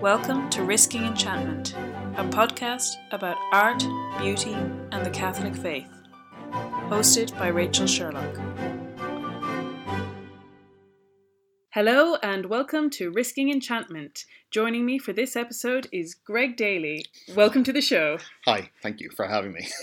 Welcome to Risking Enchantment, a podcast about art, beauty, and the Catholic faith. Hosted by Rachel Sherlock. Hello and welcome to Risking Enchantment. Joining me for this episode is Greg Daly. Welcome to the show. Hi, thank you for having me.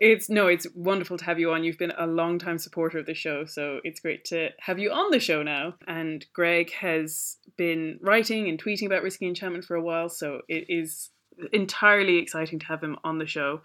it's no, it's wonderful to have you on. You've been a long time supporter of the show, so it's great to have you on the show now. And Greg has been writing and tweeting about Risking Enchantment for a while, so it is entirely exciting to have him on the show.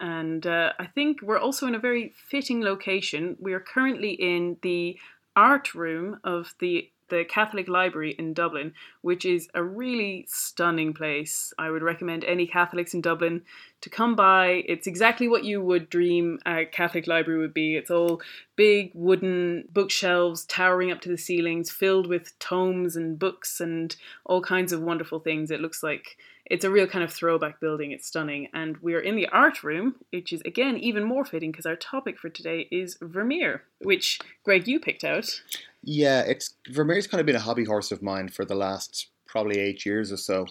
And uh, I think we're also in a very fitting location. We are currently in the art room of the the Catholic Library in Dublin, which is a really stunning place. I would recommend any Catholics in Dublin to come by. It's exactly what you would dream a Catholic library would be. It's all big wooden bookshelves towering up to the ceilings, filled with tomes and books and all kinds of wonderful things. It looks like it's a real kind of throwback building. It's stunning. And we're in the art room, which is again even more fitting because our topic for today is Vermeer, which Greg you picked out. Yeah, it's Vermeer's kind of been a hobby horse of mine for the last probably eight years or so.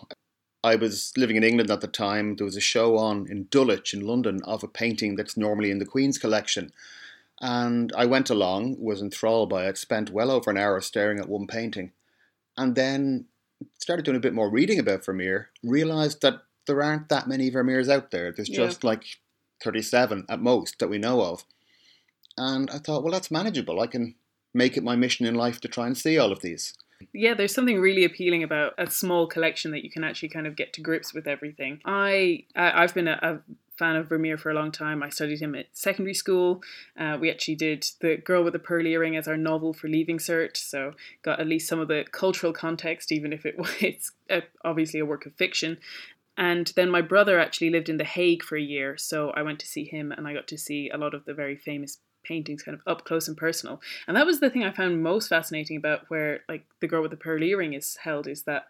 I was living in England at the time. There was a show on in Dulwich in London of a painting that's normally in the Queen's collection. And I went along, was enthralled by it, spent well over an hour staring at one painting. And then started doing a bit more reading about Vermeer, realized that there aren't that many Vermeers out there. There's yeah. just like 37 at most that we know of. And I thought, well, that's manageable. I can make it my mission in life to try and see all of these. Yeah, there's something really appealing about a small collection that you can actually kind of get to grips with everything. I, I have been a, a fan of Vermeer for a long time. I studied him at secondary school. Uh, we actually did The Girl with the Pearl Earring as our novel for Leaving Cert, so got at least some of the cultural context, even if it, it's a, obviously a work of fiction. And then my brother actually lived in The Hague for a year, so I went to see him and I got to see a lot of the very famous paintings kind of up close and personal. And that was the thing I found most fascinating about where like the girl with the pearl earring is held is that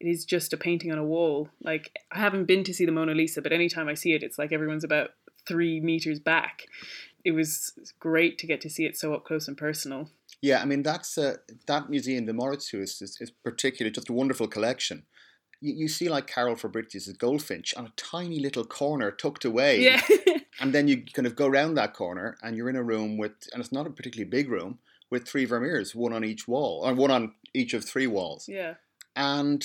it is just a painting on a wall. Like I haven't been to see the Mona Lisa, but anytime I see it, it's like everyone's about three meters back. It was great to get to see it so up close and personal. Yeah, I mean that's uh, that museum, the Mauritshuis, is, is particularly just a wonderful collection. You, you see like Karel Fabritius' Goldfinch on a tiny little corner tucked away. Yeah. and then you kind of go around that corner and you're in a room with, and it's not a particularly big room, with three Vermeers, one on each wall, or one on each of three walls. Yeah. And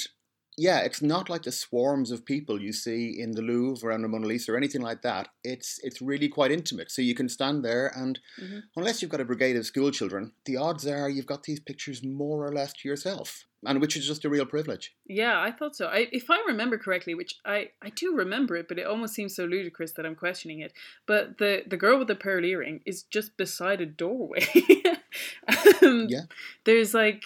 yeah, it's not like the swarms of people you see in the Louvre around the Mona Lisa or anything like that. It's it's really quite intimate. So you can stand there, and mm-hmm. unless you've got a brigade of school children, the odds are you've got these pictures more or less to yourself, and which is just a real privilege. Yeah, I thought so. I, if I remember correctly, which I, I do remember it, but it almost seems so ludicrous that I'm questioning it. But the the girl with the pearl earring is just beside a doorway. um, yeah, there's like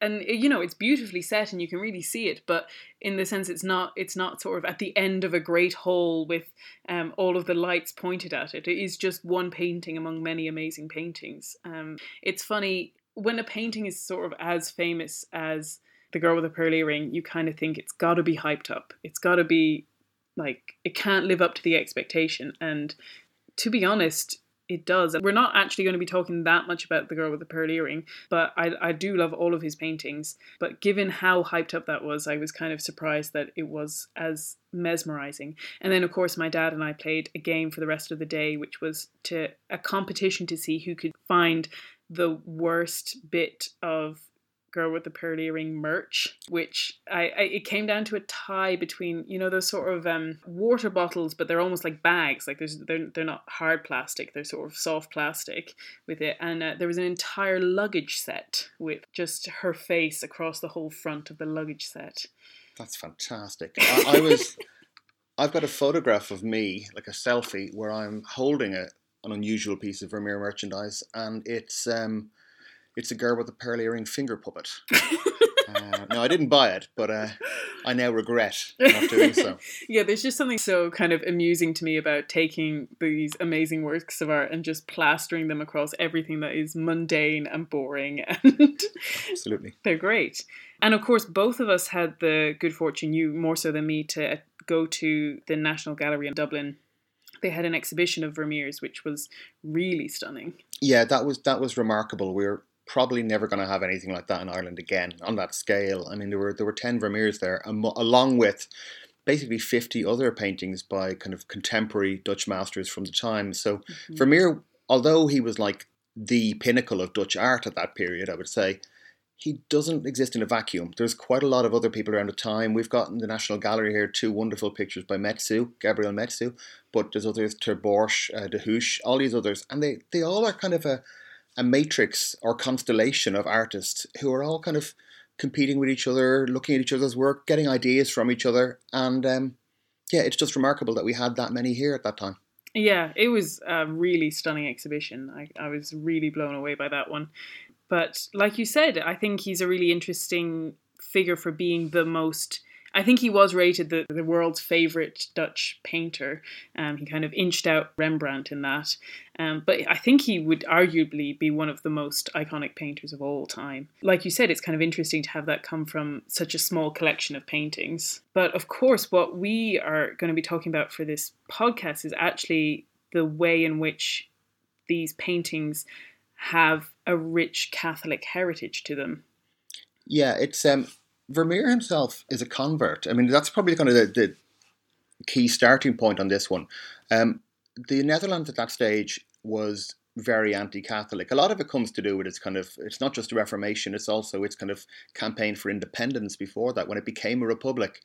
and you know it's beautifully set and you can really see it but in the sense it's not it's not sort of at the end of a great hall with um, all of the lights pointed at it. It is just one painting among many amazing paintings. Um, it's funny when a painting is sort of as famous as the girl with the pearl earring you kind of think it's got to be hyped up. It's got to be like it can't live up to the expectation. And to be honest it does. We're not actually going to be talking that much about the girl with the pearl earring, but I, I do love all of his paintings. But given how hyped up that was, I was kind of surprised that it was as mesmerizing. And then, of course, my dad and I played a game for the rest of the day, which was to a competition to see who could find the worst bit of girl with the pearl earring merch, which I, I, it came down to a tie between you know those sort of um, water bottles, but they're almost like bags. Like there's they're they're not hard plastic; they're sort of soft plastic with it. And uh, there was an entire luggage set with just her face across the whole front of the luggage set. That's fantastic. I, I was. I've got a photograph of me, like a selfie, where I'm holding a, an unusual piece of Vermeer merchandise, and it's um, it's a girl with a pearl earring finger puppet. uh, no, I didn't buy it, but uh, I now regret not doing so. yeah, there's just something so kind of amusing to me about taking these amazing works of art and just plastering them across everything that is mundane and boring. And absolutely, they're great. And of course, both of us had the good fortune, you more so than me, to go to the National Gallery in Dublin they had an exhibition of Vermeer's, which was really stunning. Yeah, that was that was remarkable. We were probably never going to have anything like that in Ireland again on that scale. I mean, there were there were ten Vermeers there, along with basically 50 other paintings by kind of contemporary Dutch masters from the time. So mm-hmm. Vermeer, although he was like the pinnacle of Dutch art at that period, I would say, he doesn't exist in a vacuum. There's quite a lot of other people around the time. We've got in the National Gallery here two wonderful pictures by Metsu, Gabriel Metsu, but there's others, Ter Borch, uh, De Hooch, all these others, and they, they all are kind of a, a matrix or constellation of artists who are all kind of competing with each other, looking at each other's work, getting ideas from each other, and um, yeah, it's just remarkable that we had that many here at that time. Yeah, it was a really stunning exhibition. I, I was really blown away by that one. But like you said, I think he's a really interesting figure for being the most. I think he was rated the, the world's favorite Dutch painter. Um, he kind of inched out Rembrandt in that. Um, but I think he would arguably be one of the most iconic painters of all time. Like you said, it's kind of interesting to have that come from such a small collection of paintings. But of course, what we are going to be talking about for this podcast is actually the way in which these paintings have a rich Catholic heritage to them. Yeah, it's um, Vermeer himself is a convert. I mean, that's probably kind of the, the key starting point on this one. Um, the Netherlands at that stage was very anti-Catholic. A lot of it comes to do with its kind of it's not just the Reformation, it's also its kind of campaign for independence before that when it became a republic.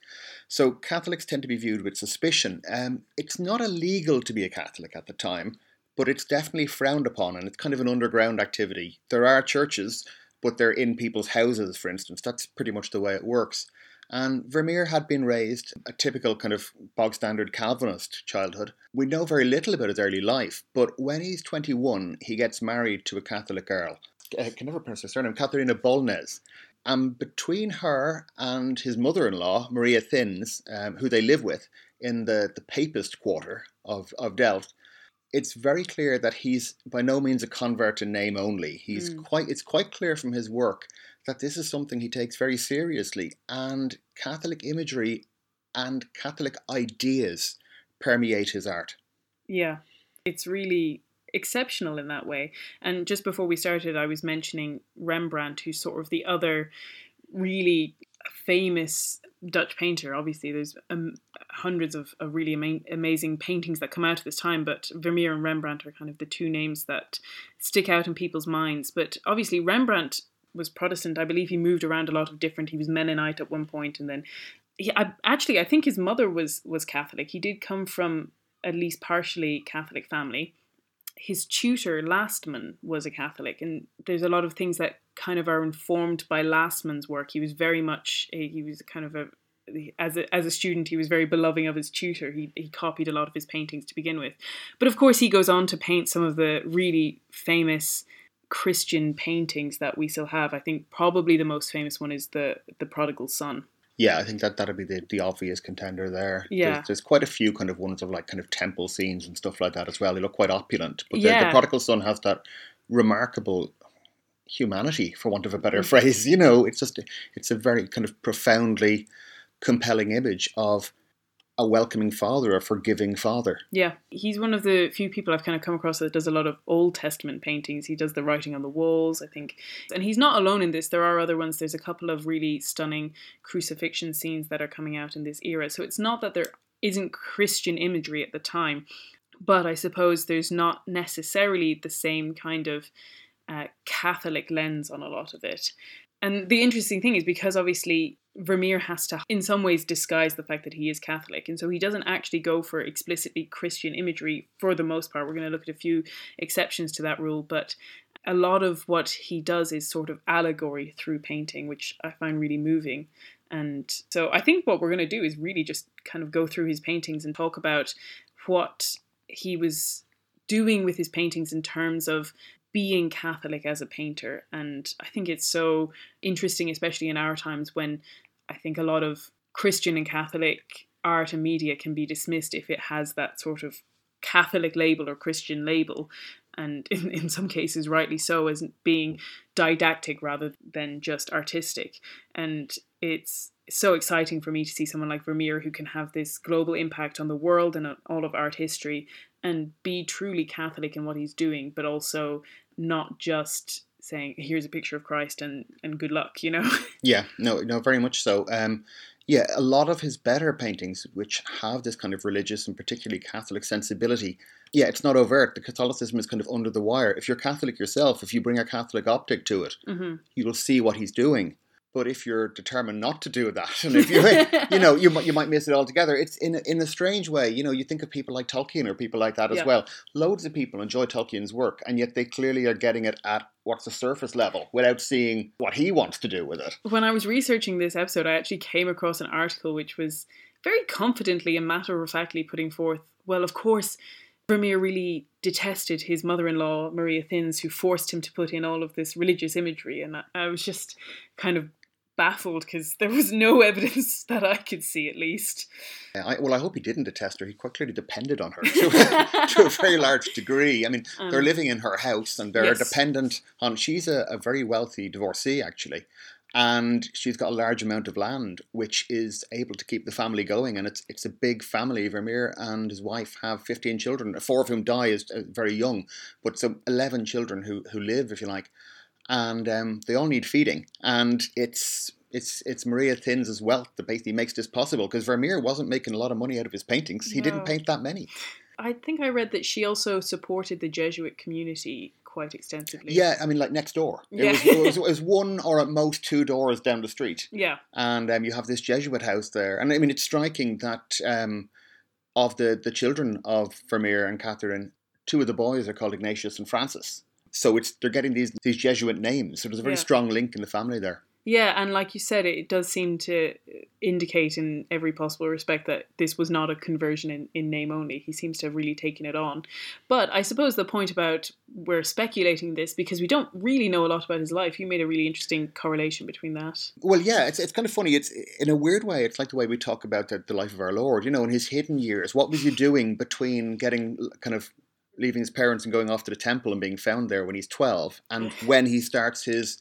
So Catholics tend to be viewed with suspicion. Um, it's not illegal to be a Catholic at the time, but it's definitely frowned upon and it's kind of an underground activity. There are churches, but they're in people's houses, for instance. That's pretty much the way it works. And Vermeer had been raised a typical kind of bog standard Calvinist childhood. We know very little about his early life, but when he's 21, he gets married to a Catholic girl. I can never pronounce her surname, Katharina Bolnes. And between her and his mother in law, Maria Thins, um, who they live with in the, the papist quarter of, of Delft, it's very clear that he's by no means a convert in name only. He's mm. quite it's quite clear from his work that this is something he takes very seriously and Catholic imagery and Catholic ideas permeate his art. Yeah. It's really exceptional in that way. And just before we started I was mentioning Rembrandt who's sort of the other really famous Dutch painter. Obviously, there's um, hundreds of, of really ama- amazing paintings that come out of this time, but Vermeer and Rembrandt are kind of the two names that stick out in people's minds. But obviously, Rembrandt was Protestant. I believe he moved around a lot of different. He was Mennonite at one point, and then he, I, actually, I think his mother was was Catholic. He did come from at least partially Catholic family. His tutor, Lastman, was a Catholic, and there's a lot of things that kind of are informed by Lastman's work. He was very much he was kind of a as a, as a student, he was very beloved of his tutor. He, he copied a lot of his paintings to begin with. But of course, he goes on to paint some of the really famous Christian paintings that we still have. I think probably the most famous one is the the Prodigal Son. Yeah, I think that that'd be the, the obvious contender there. Yeah, there's, there's, quite a few kind of ones of like kind of temple scenes and stuff like that as well. They look quite opulent, but the, yeah. the Prodigal Son has that remarkable humanity, for want of a better mm. phrase. You know, it's just it's a very kind of profoundly compelling image of a welcoming father, a forgiving father. Yeah, he's one of the few people I've kind of come across that does a lot of Old Testament paintings. He does the writing on the walls, I think. And he's not alone in this. There are other ones. There's a couple of really stunning crucifixion scenes that are coming out in this era. So it's not that there isn't Christian imagery at the time, but I suppose there's not necessarily the same kind of uh, Catholic lens on a lot of it. And the interesting thing is because obviously Vermeer has to, in some ways, disguise the fact that he is Catholic. And so he doesn't actually go for explicitly Christian imagery for the most part. We're going to look at a few exceptions to that rule, but a lot of what he does is sort of allegory through painting, which I find really moving. And so I think what we're going to do is really just kind of go through his paintings and talk about what he was doing with his paintings in terms of being Catholic as a painter. And I think it's so interesting, especially in our times when I think a lot of Christian and Catholic art and media can be dismissed if it has that sort of Catholic label or Christian label. And in, in some cases, rightly so, as being didactic rather than just artistic. And it's so exciting for me to see someone like Vermeer who can have this global impact on the world and on all of art history and be truly Catholic in what he's doing, but also not just saying, "Here's a picture of Christ, and and good luck," you know. Yeah, no, no, very much so. Um, yeah, a lot of his better paintings, which have this kind of religious and particularly Catholic sensibility, yeah, it's not overt. The Catholicism is kind of under the wire. If you're Catholic yourself, if you bring a Catholic optic to it, hmm you will see what he's doing. But if you're determined not to do that, and if you, you know, you might you might miss it altogether. It's in a, in a strange way. You know, you think of people like Tolkien or people like that as Yeah. well. Loads of people enjoy Tolkien's work, and yet they clearly are getting it at what's the surface level without seeing what he wants to do with it. When I was researching this episode, I actually came across an article which was very confidently and matter of factly putting forth, well, of course, Vermeer really detested his mother in law, Maria Thins, who forced him to put in all of this religious imagery. And I was just kind of baffled because there was no evidence that I could see, at least. I, well, I hope he didn't detest her. He quite clearly depended on her to, to a very large degree. I mean, they're Um, living in her house and they're yes. dependent on. She's a, a very wealthy divorcee, actually, and she's got a large amount of land, which is able to keep the family going. And it's it's a big family. Vermeer and his wife have fifteen children, four of whom die as very young, but so eleven children who who live, if you like, and um, they all need feeding. And it's it's it's Maria Thins's wealth that basically makes this possible because Vermeer wasn't making a lot of money out of his paintings. He No. didn't paint that many. I think I read that she also supported the Jesuit community quite extensively. Yeah, I mean, like next door. It, Yeah. was, it, was, it was one or at most two doors down the street. Yeah. And um, you have this Jesuit house there. And I mean, it's striking that um, of the, the children of Vermeer and Catherine, two of the boys are called Ignatius and Francis. So it's they're getting these these Jesuit names. So there's a very Yeah. strong link in the family there. Yeah, and like you said, it does seem to indicate in every possible respect that this was not a conversion in, in name only. He seems to have really taken it on. But I suppose the point about we're speculating this because we don't really know a lot about his life. You made a really interesting correlation between that. Well, yeah, it's, it's kind of funny. It's in a weird way. It's like the way we talk about the, the life of our Lord. You know, in his hidden years, what was he doing between getting kind of leaving his parents and going off to the temple and being found there when he's twelve, and when he starts his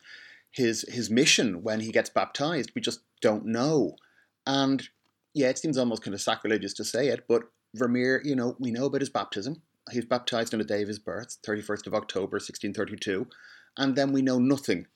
his his mission when he gets baptized? We just don't know. And yeah, it seems almost kind of sacrilegious to say it, but Vermeer, you know, we know about his baptism. He was baptized on the day of his birth, thirty first of October, sixteen thirty two, and then we know nothing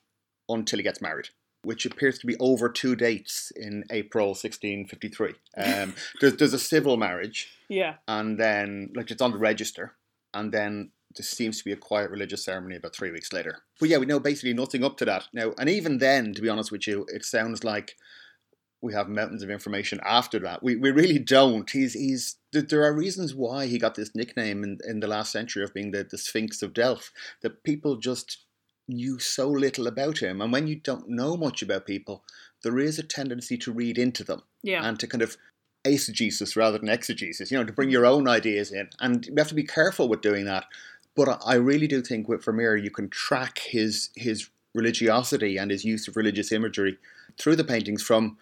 until he gets married which appears to be over two dates in April 1653. Um, there's, there's a civil marriage, Yeah. and then, like, it's on the register, and then there seems to be a quiet religious ceremony about three weeks later. But yeah, we know basically nothing up to that. Now, and even then, to be honest with you, it sounds like we have mountains of information after that. We, we really don't. He's he's there- are reasons why he got this nickname in, in the last century of being the, the Sphinx of Delft. That people just knew so little about him. And when you don't know much about people, there is a tendency to read into them Yeah. and to kind of eisegesis rather than exegesis, you know, to bring your own ideas in. And you have to be careful with doing that. But I- I really do think with Vermeer, you can track his his religiosity and his use of religious imagery through the paintings from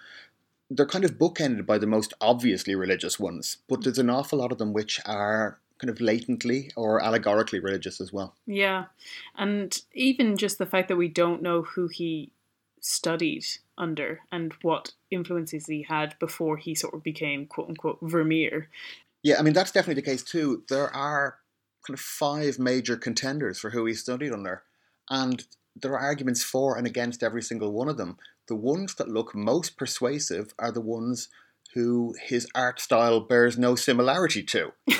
they're kind of bookended by the most obviously religious ones, but there's an awful lot of them which are kind of latently or allegorically religious as well. Yeah. And even just the fact that we don't know who he studied under and what influences he had before he sort of became quote unquote Vermeer. Yeah, I mean that's definitely the case too. There are kind of five major contenders for who he studied under, and there are arguments for and against every single one of them. The ones that look most persuasive are the ones who his art style bears no similarity to.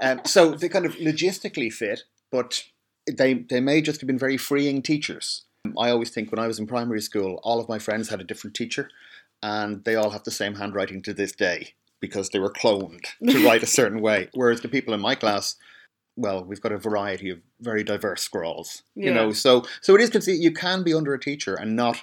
Um, so they kind of logistically fit, but they they may just have been very freeing teachers. I always think when I was in primary school, all of my friends had a different teacher, and they all have the same handwriting to this day because they were cloned to write a certain way. Whereas the people in my class, well, we've got a variety of very diverse scrawls. You know, so so it is conceivable you can be under a teacher and not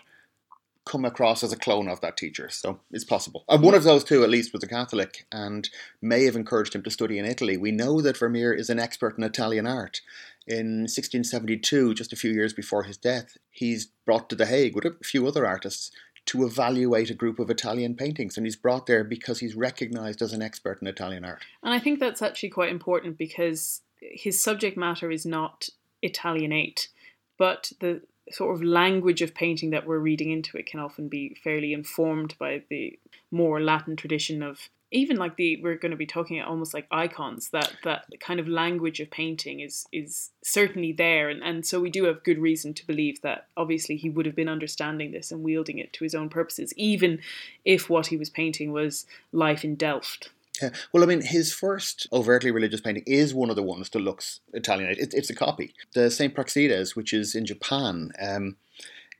come across as a clone of that teacher. So it's possible. And one of those two, at least, was a Catholic and may have encouraged him to study in Italy. We know that Vermeer is an expert in Italian art. In 1672, just a few years before his death, he's brought to The Hague with a few other artists to evaluate a group of Italian paintings. And he's brought there because he's recognized as an expert in Italian art. And I think that's actually quite important because his subject matter is not Italianate, but the sort of language of painting that we're reading into it can often be fairly informed by the more Latin tradition of even like the we're going to be talking almost like icons that that kind of language of painting is is certainly there and and so we do have good reason to believe that obviously he would have been understanding this and wielding it to his own purposes even if what he was painting was life in Delft yeah. Well, I mean, his first overtly religious painting is one of the ones that looks Italian. It, it's a copy. The Saint Praxedes, which is in Japan, um,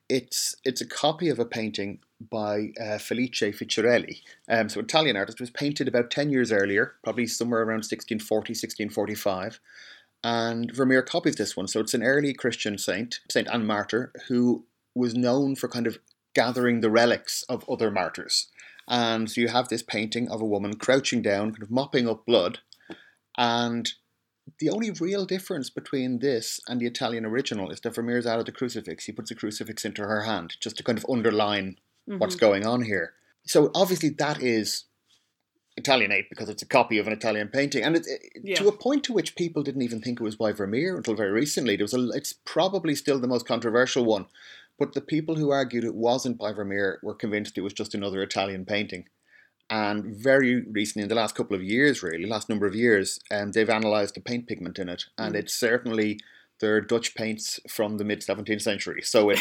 it's it's a copy of a painting by uh, Felice Ficherelli. Um, so Italian artist was painted about 10 years earlier, probably somewhere around 1640, 1645. And Vermeer copies this one. So it's an early Christian saint, saint and martyr, who was known for kind of gathering the relics of other martyrs. And so you have this painting of a woman crouching down, kind of mopping up blood. And the only real difference between this and the Italian original is that Vermeer's added the crucifix. He puts a crucifix into her hand just to kind of underline mm-hmm. what's going on here. So obviously that is Italianate because it's a copy of an Italian painting, and it, yeah. to a point to which people didn't even think it was by Vermeer until very recently. There was a, it's probably still the most controversial one, but the people who argued it wasn't by Vermeer were convinced it was just another Italian painting. And very recently, in the last couple of years, really, last number of years, um, they've analysed the paint pigment in it, and mm. it's certainly they're Dutch paints from the mid 17th century. So it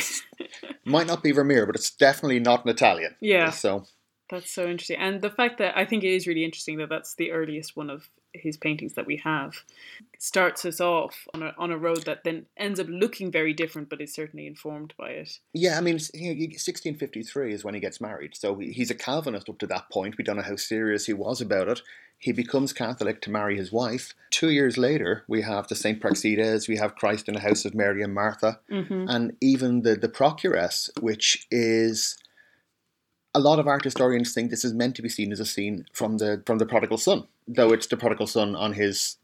might not be Vermeer, but it's definitely not an Italian. Yeah. So that's so interesting. And the fact that I think it is really interesting that that's the earliest one of his paintings that we have starts us off on a, on a road that then ends up looking very different, but is certainly informed by it. Yeah, I mean, 1653 is when he gets married. So he's a Calvinist up to that point. We don't know how serious he was about it. He becomes Catholic to marry his wife. Two years later, we have the St. Praxedes, we have Christ in the House of Mary and Martha, mm-hmm. and even the, the Procuress, which is a lot of art historians think this is meant to be seen as a scene from the from the prodigal son, though it's the prodigal son on his,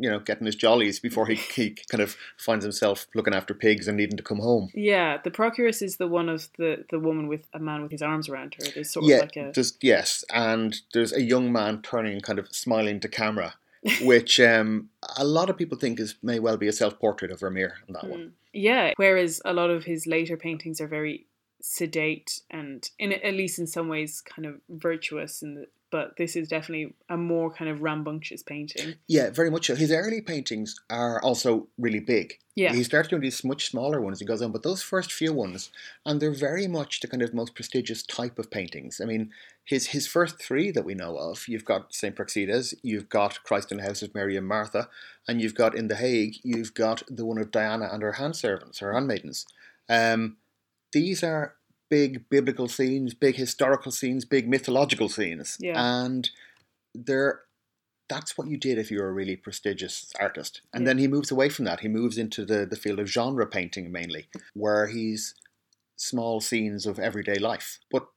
you know, getting his jollies before he, he kind of finds himself looking after pigs and needing to come home. Yeah, the procuress is the one of the the woman with a man with his arms around her. There's sort yeah, of like a yes, and there's a young man turning and kind of smiling to camera. which um, a lot of people think is may well be a self portrait of Vermeer on that mm. one. Yeah, whereas a lot of his later paintings are very sedate and in at least in some ways kind of virtuous and but this is definitely a more kind of rambunctious painting. Yeah, very much so. His early paintings are also really big. Yeah. He starts doing these much smaller ones he goes on, but those first few ones, and they're very much the kind of most prestigious type of paintings. I mean, his his first three that we know of, you've got St. Praxedes, you've got Christ in the House of Mary and Martha, and you've got in The Hague, you've got the one of Diana and her hand servants, her handmaidens. Um, these are big biblical scenes, big historical scenes, big mythological scenes. Yeah. And they're that's what you did if you were a really prestigious artist. And yeah. then he moves away from that. He moves into the, the field of genre painting mainly, where he's small scenes of everyday life. But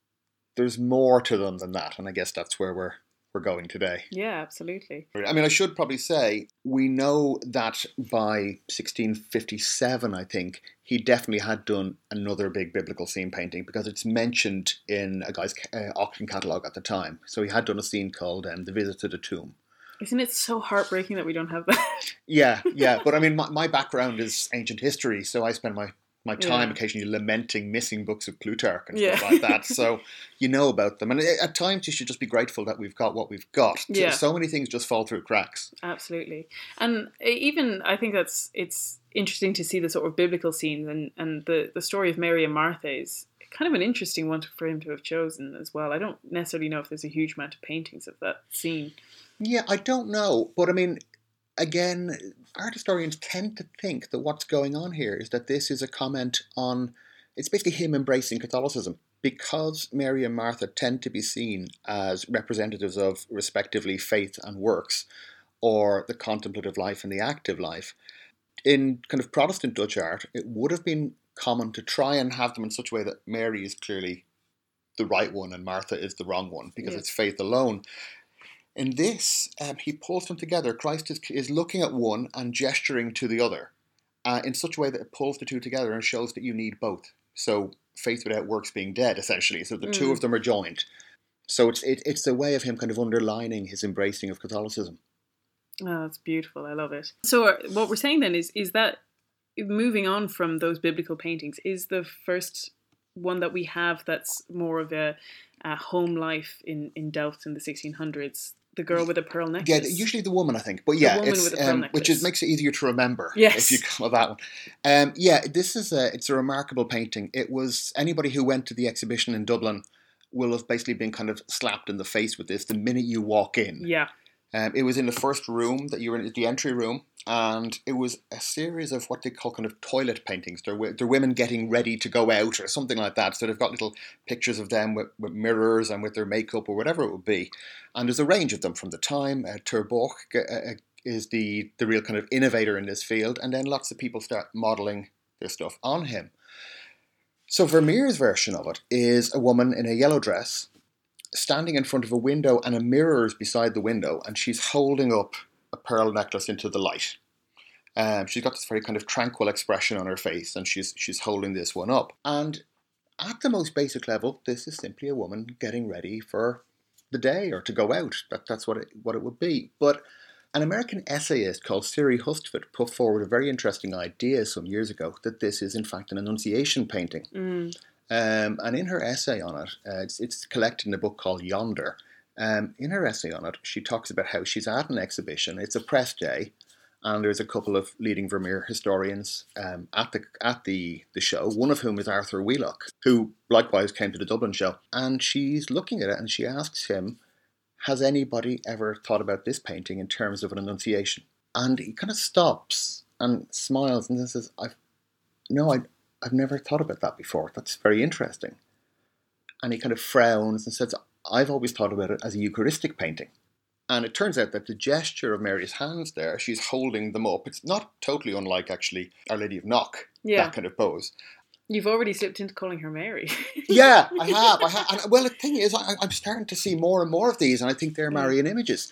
there's more to them than that, and I guess that's where we're we're going today. Yeah, absolutely. I mean, I should probably say we know that by 1657, I think, he definitely had done another big biblical scene painting because it's mentioned in a guy's uh, auction catalogue at the time. So he had done a scene called um, The Visit to the Tomb. Isn't it so heartbreaking that we don't have that? yeah, yeah. But I mean, my, my background is ancient history, so I spend my my time yeah. occasionally lamenting missing books of Plutarch and yeah. stuff like that. So you know about them, and eh, at times you should just be grateful that we've got what we've got. Yeah. So many things just fall through cracks. Absolutely, and eh, even I think that's it's interesting to see the sort of biblical scenes and and the the story of Mary and Martha is kind of an interesting one for him to have chosen as well. I don't necessarily know if there's a huge amount of paintings of that scene. Yeah, I don't know, but I mean, again, art historians tend to think that what's going on here is that this is a comment on it's basically him embracing Catholicism because Mary and Martha tend to be seen as representatives of respectively faith and works or the contemplative life and the active life. In kind of Protestant Dutch art, it would have been common to try and have them in such a way that Mary is clearly the right one and Martha is the wrong one because it's faith alone. In this, um, he pulls them together. Christ is, is looking at one and gesturing to the other uh, in such a way that it pulls the two together and shows that you need both. So, faith without works being dead, essentially. So, the mm. two of them are joined. So, it's, it, it's a way of him kind of underlining his embracing of Catholicism. Oh, that's beautiful. I love it. So, uh, what we're saying then is, is that moving on from those biblical paintings, is the first one that we have that's more of a uh, home life in in Delft in the 1600s. The girl with a pearl necklace. Yeah, usually the woman, I think, but yeah, woman it's with a pearl um, which is makes it easier to remember. Yes. if you call that one. Um, yeah, this is a it's a remarkable painting. It was anybody who went to the exhibition in Dublin will have basically been kind of slapped in the face with this the minute you walk in. yeah, Um, it was in the first room that you were in, the entry room, and it was a series of what they call kind of toilet paintings. They're, they're women getting ready to go out or something like that. So they've got little pictures of them with, with mirrors and with their makeup or whatever it would be. And there's a range of them from the time. Uh, uh, uh, is the, the real kind of innovator in this field, and then lots of people start modelling their stuff on him. So Vermeer's version of it is a woman in a yellow dress standing in front of a window and a mirror is beside the window and she's holding up a pearl necklace into the light. Um, she's got this very kind of tranquil expression on her face and she's she's holding this one up. And at the most basic level, this is simply a woman getting ready for the day or to go out. That, that's what it, what it would be. But an American essayist called Siri Hustvedt put forward a very interesting idea some years ago that this is in fact an Annunciation painting. mm, Um, and in her essay on it, uh, it's, it's collected in a book called Yonder. Um, in her essay on it, she talks about how she's at an exhibition. It's a press day, and there's a couple of leading Vermeer historians um, at the at the, the show. One of whom is Arthur Wheelock, who likewise came to the Dublin show. And she's looking at it, and she asks him, "Has anybody ever thought about this painting in terms of an Annunciation?" And he kind of stops and smiles and then says, "I've no, I, I've never thought about that before. That's very interesting. And he kind of frowns and says, I've always thought about it as a Eucharistic painting. And it turns out that the gesture of Mary's hands there, she's holding them up. It's not totally unlike actually Our Lady of Knock, yeah. that kind of pose. You've already slipped into calling her Mary. Yeah, I have. I have. And, well, the thing is, I, I'm starting to see more and more of these, and I think they're. Marian images.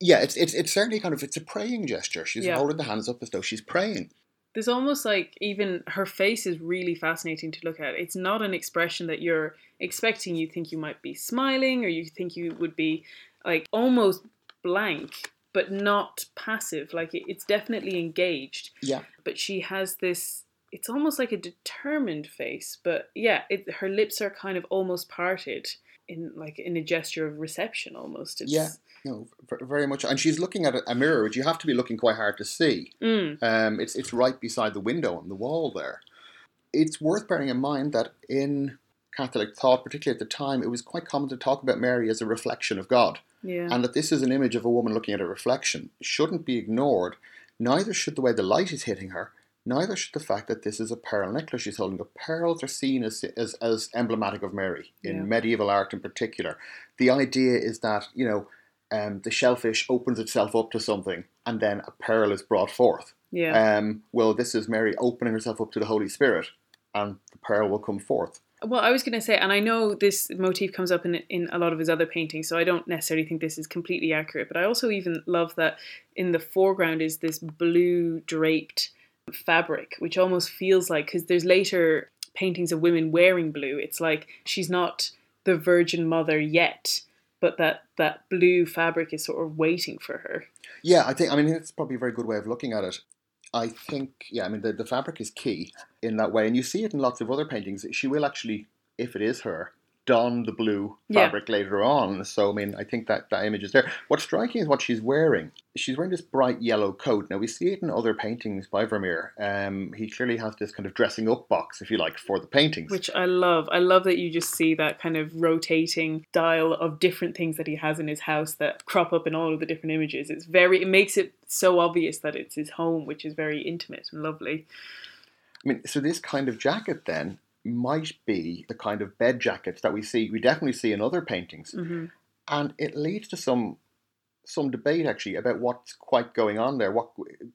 Yeah, it's, it's it's certainly kind of it's a praying gesture. She's Yeah. holding the hands up as though she's praying. There's almost like even her face is really fascinating to look at. It's not an expression that you're expecting. You think you might be smiling, or you think you would be like almost blank, but not passive. Like it- it's definitely engaged. Yeah. But she has this. It's almost like a determined face, but yeah, it, her lips are kind of almost parted in like in a gesture of reception almost. It's, Yeah. No, v- very much. And she's looking at a- a mirror, which you have to be looking quite hard to see. Mm, Um, it's it's right beside the window on the wall there. It's worth bearing in mind that in Catholic thought, particularly at the time, it was quite common to talk about Mary as a reflection of God, yeah. and that this is an image of a woman looking at a reflection shouldn't be ignored. Neither should the way the light is hitting her. Neither should the fact that this is a pearl necklace she's holding. up. pearls are seen as, as, as emblematic of Mary in Yeah. medieval art in particular. The idea is that you know um, the shellfish opens itself up to something, and then a pearl is brought forth. yeah. Um, well, this is Mary opening herself up to the Holy Spirit, and the pearl will come forth. Well, I was going to say, and I know this motif comes up in in a lot of his other paintings, so I don't necessarily think this is completely accurate. But I also even love that in the foreground is this blue draped fabric, which almost feels like because there's later paintings of women wearing blue. It's like she's not the Virgin Mother yet, but that that blue fabric is sort of waiting for her. Yeah, I think. I mean, it's probably a very good way of looking at it. I think. Yeah, I mean, the, the fabric is key in that way, and you see it in lots of other paintings. She will actually, if it is her, don the blue Yeah. fabric later on. So, I mean, I think that that image is there. What's striking is what she's wearing. She's wearing this bright yellow coat. Now we see it in other paintings by Vermeer. Um, he clearly has this kind of dressing up box, if you like, for the paintings. Which I love. I love that you just see that kind of rotating dial of different things that he has in his house that crop up in all of the different images. It's very it makes it so obvious that it's his home, which is very intimate and lovely. I mean, so this kind of jacket then might be the kind of bed jackets that we see, we definitely see in other paintings, hmm and it leads to some some debate actually about what's quite going on there. What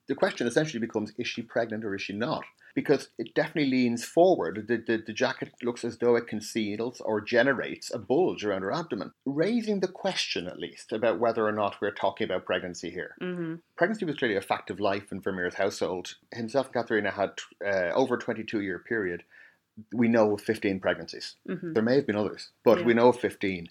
the question essentially becomes: Is she pregnant or is she not? Because it definitely leans forward. The, the, the jacket looks as though it conceals or generates a bulge around her abdomen, raising the question at least about whether or not we're talking about pregnancy here. hmm Pregnancy was clearly a fact of life in Vermeer's household. Himself and Katharina had uh, over a 22 year period. We know of 15 pregnancies. hmm There may have been others, but Yeah. we know of 15.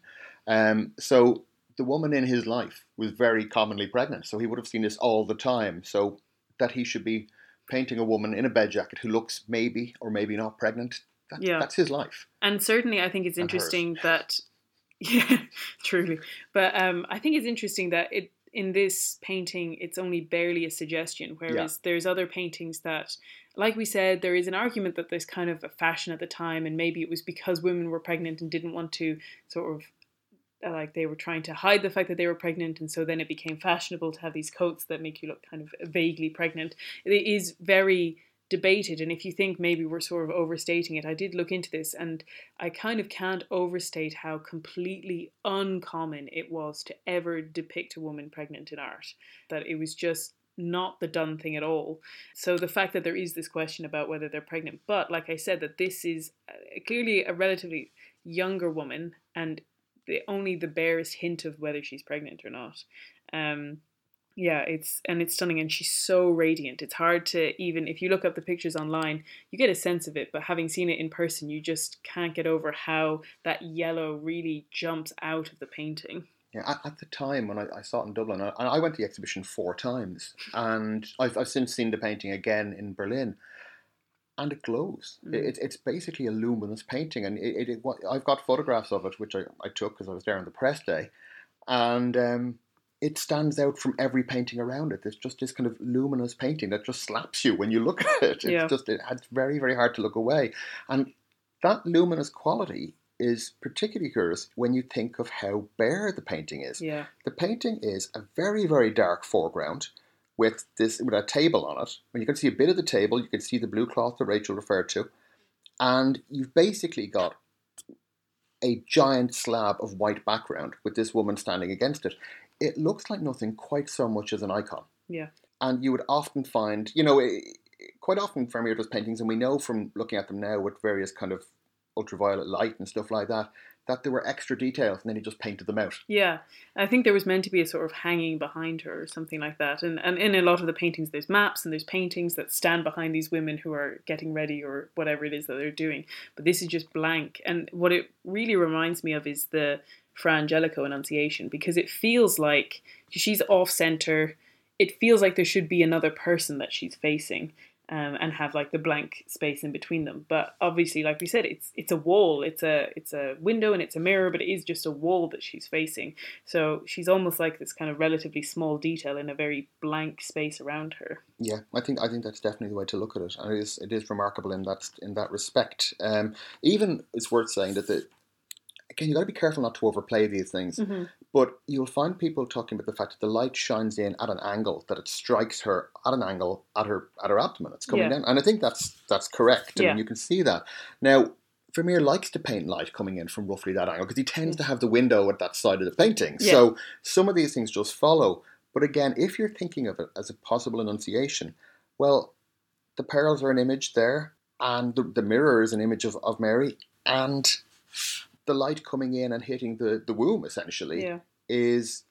Um, so the woman in his life was very commonly pregnant. So he would have seen this all the time. So that he should be painting a woman in a bed jacket who looks maybe or maybe not pregnant, that, Yeah. that's his life. And certainly, I think it's interesting that Yeah, truly. But um, I think it's interesting that it in this painting it's only barely a suggestion, whereas Yeah. there's other paintings that, like we said, there is an argument that there's kind of a fashion at the time, and maybe it was because women were pregnant and didn't want to sort of uh, like they were trying to hide the fact that they were pregnant, and so then it became fashionable to have these coats that make you look kind of vaguely pregnant. It is very debated, and if you think maybe we're sort of overstating it, I did look into this, and I kind of can't overstate how completely uncommon it was to ever depict a woman pregnant in art. That it was just not the done thing at all. So the fact that there is this question about whether they're pregnant, but like I said, that this is uh, clearly a relatively younger woman and the only the barest hint of whether she's pregnant or not. Um, yeah, it's and it's stunning, and she's so radiant. It's hard to even if you look up the pictures online, you get a sense of it, but having seen it in person, you just can't get over how that yellow really jumps out of the painting. Yeah, at, at the time when I, I saw it in Dublin, I, I went to the exhibition four times, and I've, I've since seen the painting again in Berlin, and it glows. Mm. It, it's basically a luminous painting, and it, it, it I've got photographs of it, which I, I took because I was there on the press day, and um, it stands out from every painting around it. There's just this kind of luminous painting that just slaps you when you look at it. It's Yeah. just it, it's very very hard to look away, and that luminous quality is particularly curious when you think of how bare the painting is. Yeah, The painting is a very, very dark foreground with this with a table on it. When you can see a bit of the table, you can see the blue cloth that Rachel referred to, and you've basically got a giant slab of white background with this woman standing against it. It looks like nothing quite so much as an icon. yeah, And you would often find, you know, eh, quite often Vermeer does paintings, and we know from looking at them now with various kind of ultraviolet light and stuff like that, that there were extra details, and then he just painted them out. yeah. I think there was meant to be a sort of hanging behind her or something like that. And and in a lot of the paintings, there's maps and there's paintings that stand behind these women who are getting ready or whatever it is that they're doing. But this is just blank. And what it really reminds me of is the Fra Angelico Annunciation because it feels like she's off center. It feels like there should be another person that she's facing. Um, and have like the blank space in between them, but obviously, like we said, it's it's a wall, it's a it's a window and it's a mirror, but it is just a wall that she's facing. So she's almost like this kind of relatively small detail in a very blank space around her. Yeah, I think I think that's definitely the way to look at it, and it is it is remarkable in that in that respect. Um, even it's worth saying that the again you got to be careful not to overplay these things, Mhm. but you'll find people talking about the fact that the light shines in at an angle that it strikes her at an angle at her at her abdomen. It's coming Yeah. down, and I think that's that's correct. I Yeah. mean, you can see that now. Vermeer likes to paint light coming in from roughly that angle because he tends to have the window at that side of the painting. Yeah. So some of these things just follow. But again, if you're thinking of it as a possible annunciation, well, the pearls are an image there, and the, the mirror is an image of, of Mary, and the light coming in and hitting the, the womb essentially Yeah. is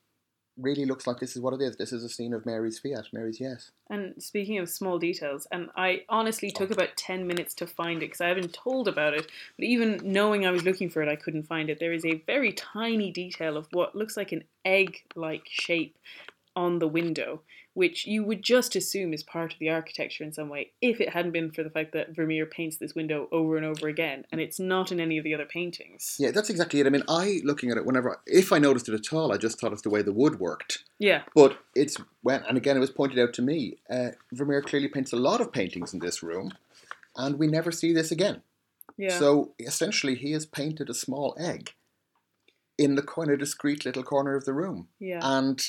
really looks like this is what it is. This is a scene of Mary's fiat, Mary's yes. And speaking of small details, and I honestly took about 10 minutes to find it because I haven't told about it, but even knowing I was looking for it, I couldn't find it. There is a very tiny detail of what looks like an egg like shape on the window, which you would just assume is part of the architecture in some way, if it hadn't been for the fact that Vermeer paints this window over and over again, and it's not in any of the other paintings. Yeah, that's exactly it. I mean, I looking at it whenever if I noticed it at all, I just thought it's the way the wood worked. Yeah, But it's when, and again, it was pointed out to me. Uh, Vermeer clearly paints a lot of paintings in this room, and we never see this again. yeah. So essentially, he has painted a small egg in the corner, discreet little corner of the room, yeah. and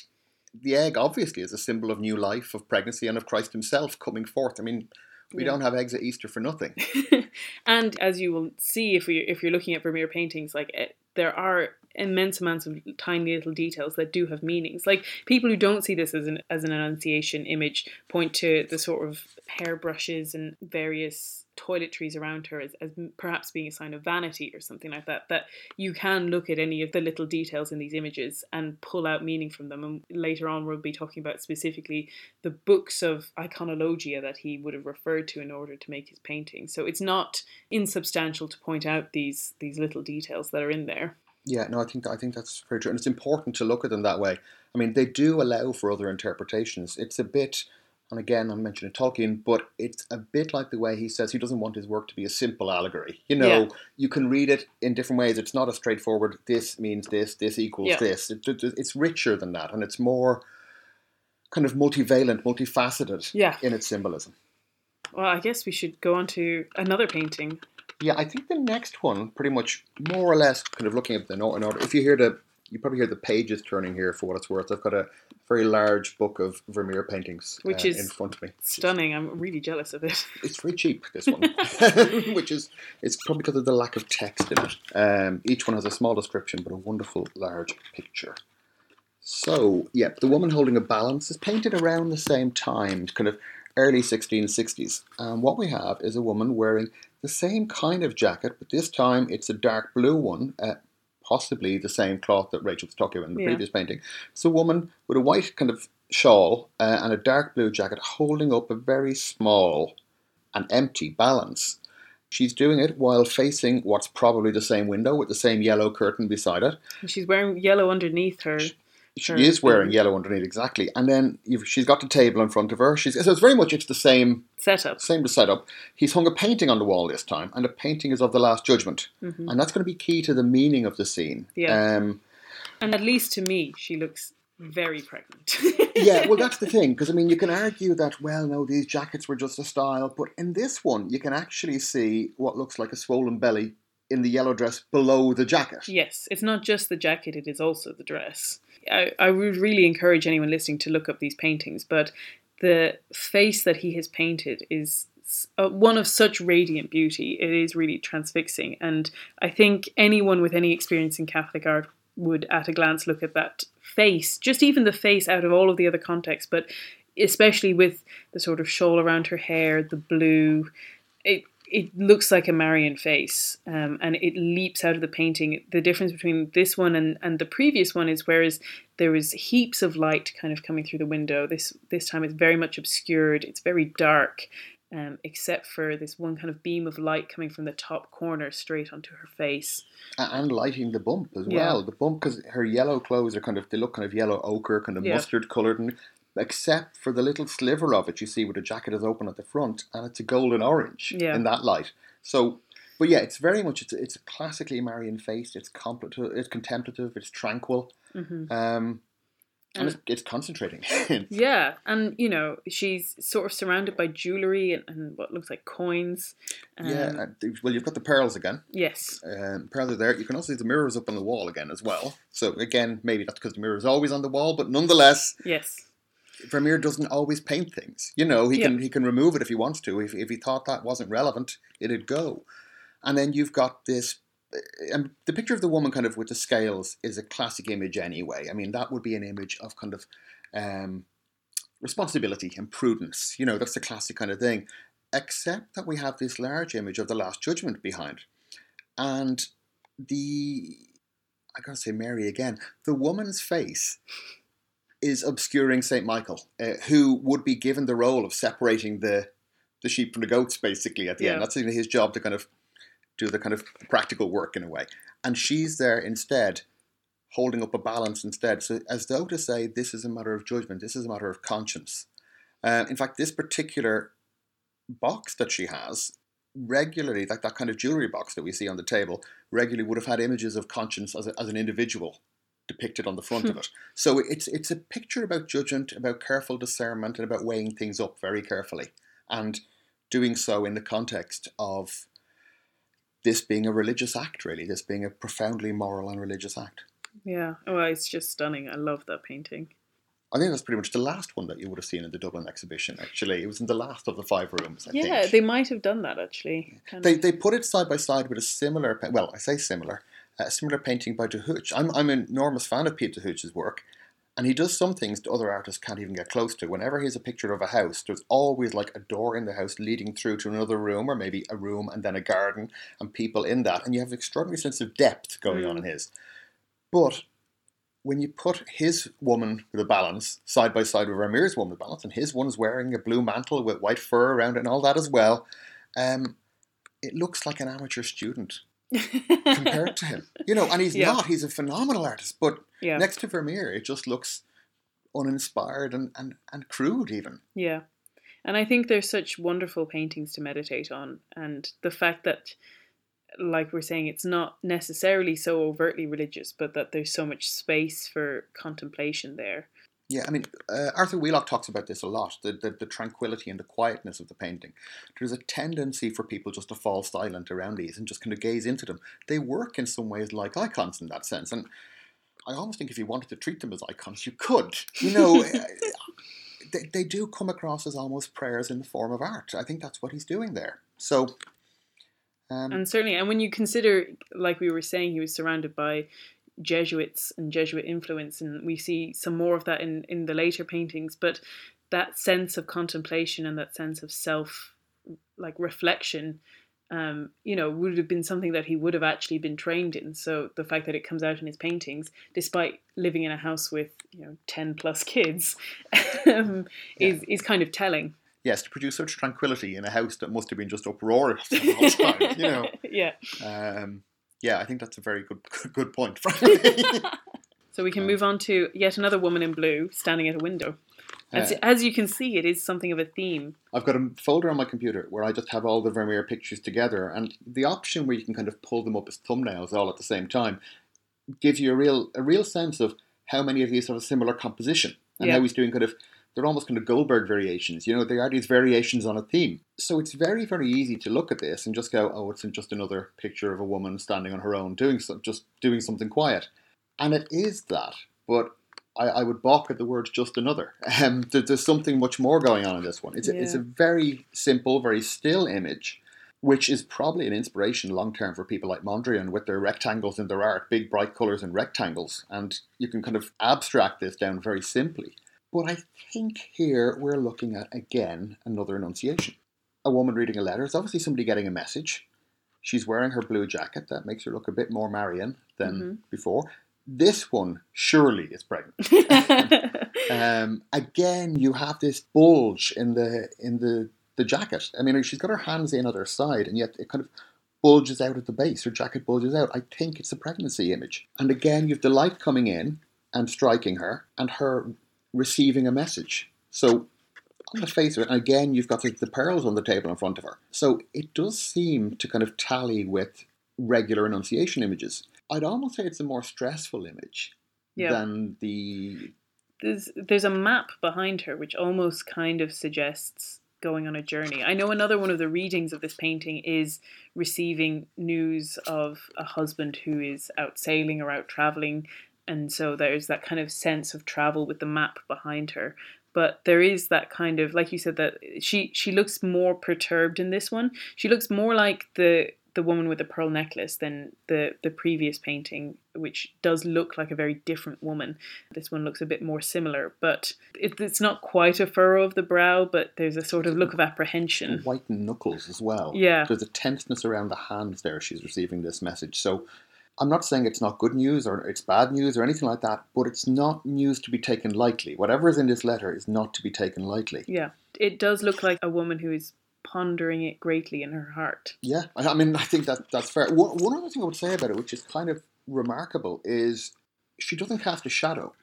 the egg obviously is a symbol of new life, of pregnancy, and of Christ Himself coming forth. I mean, we Yeah. don't have eggs at Easter for nothing. and as you will see if we if you're looking at Vermeer paintings, like it, there are immense amounts of tiny little details that do have meanings. Like people who don't see this as an as an annunciation image point to the sort of hairbrushes and various toiletries around her as, as perhaps being a sign of vanity or something like that. That you can look at any of the little details in these images and pull out meaning from them. And later on, we'll be talking about specifically the books of iconologia that he would have referred to in order to make his painting. So it's not insubstantial to point out these these little details that are in there. Yeah, no, I think I think that's very true, and it's important to look at them that way. I mean, they do allow for other interpretations. It's a bit, and again, I'm mentioning Tolkien, but it's a bit like the way he says he doesn't want his work to be a simple allegory. You know, Yeah. you can read it in different ways. It's not a straightforward, this means this, this equals Yeah. this. It, it- it's richer than that, and it's more kind of multivalent, multifaceted Yeah. in its symbolism. Well, I guess we should go on to another painting. Yeah, I think the next one, pretty much more or less, kind of looking at the note in order. If you hear the, you probably hear the pages turning here for what it's worth. I've got a very large book of Vermeer paintings, Which uh, is in front of me. Stunning. I'm really jealous of it. It's very cheap. This one, which is it's probably because of the lack of text in it. Um, each one has a small description, but a wonderful large picture. So, yeah, the woman holding a balance is painted around the same time, kind of early 1660s. And what we have is a woman wearing the same kind of jacket, but this time it's a dark blue one, uh, possibly the same cloth that Rachel was talking about in the Yeah. previous painting. It's a woman with a white kind of shawl uh, and a dark blue jacket holding up a very small and empty balance. She's doing it while facing what's probably the same window with the same yellow curtain beside it. And she's wearing yellow underneath her. She Her- is wearing yellow underneath exactly, and then you've, she's got the table in front of her. She's so it's very much it's the same setup. same setup. He's hung a painting on the wall this time, and the painting is of the Last Judgment, Mhm. and that's going to be key to the meaning of the scene. Yeah. Um, And at least to me, she looks very pregnant. yeah, well, that's the thing, because I mean, you can argue that, well, no, these jackets were just a style, but in this one, you can actually see what looks like a swollen belly in the yellow dress below the jacket. Yes, it's not just the jacket, it is also the dress. I, I would really encourage anyone listening to look up these paintings, but the face that he has painted is uh, one of such radiant beauty. It is really transfixing. And I think anyone with any experience in Catholic art would, at a glance, look at that face, just even the face out of all of the other contexts, but especially with the sort of shawl around her hair, the blue. It, it looks like a Marian face, um, and it leaps out of the painting. The difference between this one and, and the previous one is whereas there was heaps of light kind of coming through the window. This this time it's very much obscured. It's very dark, um, except for this one kind of beam of light coming from the top corner straight onto her face. And lighting the bump as Yeah. well. The bump because her yellow clothes are kind of they look kind of yellow ochre, kind of Yeah. mustard coloured, and except for the little sliver of it you see where the jacket is open at the front, and it's a golden orange Yeah. in that light. So, but yeah, it's very much it's it's a classically Marian face. It's contemplative, it's contemplative, it's tranquil, hmm um, and And- it's, it's concentrating. Yeah, and you know she's sort of surrounded by jewelry and, and what looks like coins. Um, yeah, uh, well, you've got the pearls again. Yes. Um, pearls are there. You can also see the mirrors up on the wall again as well. So again, maybe that's because the mirror is always on the wall, but nonetheless, Yes. Vermeer doesn't always paint things. You know, he Yeah. can he can remove it if he wants to. If if he thought that wasn't relevant, it'd go. And then you've got this. And the picture of the woman, kind of with the scales, is a classic image anyway. I mean, that would be an image of kind of um, responsibility and prudence. You know, that's the classic kind of thing. Except that we have this large image of the Last Judgment behind, and the I gotta say Mary again. The woman's face is obscuring Saint Michael, uh, who would be given the role of separating the the sheep from the goats, basically at the Yeah. end. That's his job to kind of do the kind of practical work in a way, and she's there instead, holding up a balance instead, so as though to say this is a matter of judgment, this is a matter of conscience. Uh, in fact, this particular box that she has regularly, like that kind of jewelry box that we see on the table, regularly would have had images of conscience as, a, as an individual depicted on the front hmm. of it. So it's it's a picture about judgment, about careful discernment, and about weighing things up very carefully, and doing so in the context of this being a religious act, really, this being a profoundly moral and religious act. Yeah. Oh, it's just stunning. I love that painting. I think that's pretty much the last one that you would have seen in the Dublin exhibition. Actually, it was in the last of the five rooms. I yeah, think. they might have done that actually. They, of- they put it side by side with a similar, well, I say similar, a similar painting by De Hooch. I'm, I'm an enormous fan of Pete De Hooch's work, and he does some things that other artists can't even get close to. Whenever he has a picture of a house, there's always like a door in the house leading through to another room, or maybe a room and then a garden, and people in that, and you have an extraordinary sense of depth going on in his. But when you put his woman with a balance side by side with Vermeer's woman with a balance, and his one's wearing a blue mantle with white fur around it and all that as well, um, it looks like an amateur student compared to him. You know, and he's Yeah. not. He's a phenomenal artist, but yeah. next to Vermeer, it just looks uninspired and, and, and crude even. Yeah. And I think there's such wonderful paintings to meditate on. And the fact that, like we're saying, it's not necessarily so overtly religious, but that there's so much space for contemplation there. Yeah, I mean, uh, Arthur Wheelock talks about this a lot the, the, the, tranquility and the quietness of the painting. There's a tendency for people just to fall silent around these and just kind of gaze into them. They work in some ways like icons in that sense. And I almost think if you wanted to treat them as icons, you could. You know, they, they do come across as almost prayers in the form of art. I think that's what he's doing there. So. Um, and certainly, and when you consider, like we were saying, he was surrounded by Jesuits and Jesuit influence, and we see some more of that in, in the later paintings. But that sense of contemplation and that sense of self, like reflection, um, you know, would have been something that he would have actually been trained in. So the fact that it comes out in his paintings, despite living in a house with you know ten plus kids, um, yeah. is is kind of telling. Yes, to produce such tranquility in a house that must have been just uproarious the time, you know. yeah. Um, yeah, I think that's a very good good point. so we can move on to yet another woman in blue standing at a window. As, uh, as you can see, it is something of a theme. I've got a folder on my computer where I just have all the Vermeer pictures together, and the option where you can kind of pull them up as thumbnails all at the same time gives you a real a real sense of how many of these have a similar composition and yeah. how he's doing kind of they're almost kind of Goldberg variations. You know, they are these variations on a theme. So it's very, very easy to look at this and just go, oh, it's just another picture of a woman standing on her own, doing so, just doing something quiet. And it is that, but I, I would balk at the word just another. Um, there, there's something much more going on in this one. It's, yeah. a, it's a very simple, very still image, which is probably an inspiration long term for people like Mondrian with their rectangles in their art, big bright colours and rectangles. And you can kind of abstract this down very simply. But I think here we're looking at, again, another annunciation. A woman reading a letter is obviously somebody getting a message. She's wearing her blue jacket. That makes her look a bit more Marian than mm-hmm. before. This one surely is pregnant. um, again, you have this bulge in the in the the jacket. I mean, she's got her hands in at her side, and yet it kind of bulges out at the base. Her jacket bulges out. I think it's a pregnancy image. And again, you've the light coming in and striking her, and her receiving a message. So, on the face of it, again, you've got the, the pearls on the table in front of her. So, it does seem to kind of tally with regular annunciation images. I'd almost say it's a more stressful image yeah. than the. There's, there's a map behind her which almost kind of suggests going on a journey. I know another one of the readings of this painting is receiving news of a husband who is out sailing or out traveling and so there's that kind of sense of travel with the map behind her. But there is that kind of like you said that she she looks more perturbed in this one. She looks more like the the woman with the pearl necklace than the the previous painting which does look like a very different woman. This one looks a bit more similar but it, it's not quite a furrow of the brow but there's a sort of look of apprehension. White knuckles as well. Yeah. There's a tenseness around the hands there she's receiving this message. So I'm not saying it's not good news or it's bad news or anything like that, but it's not news to be taken lightly. Whatever is in this letter is not to be taken lightly. Yeah, it does look like a woman who is pondering it greatly in her heart. Yeah, I mean, I think that that's fair. One, one other thing I would say about it, which is kind of remarkable, is she doesn't cast a shadow.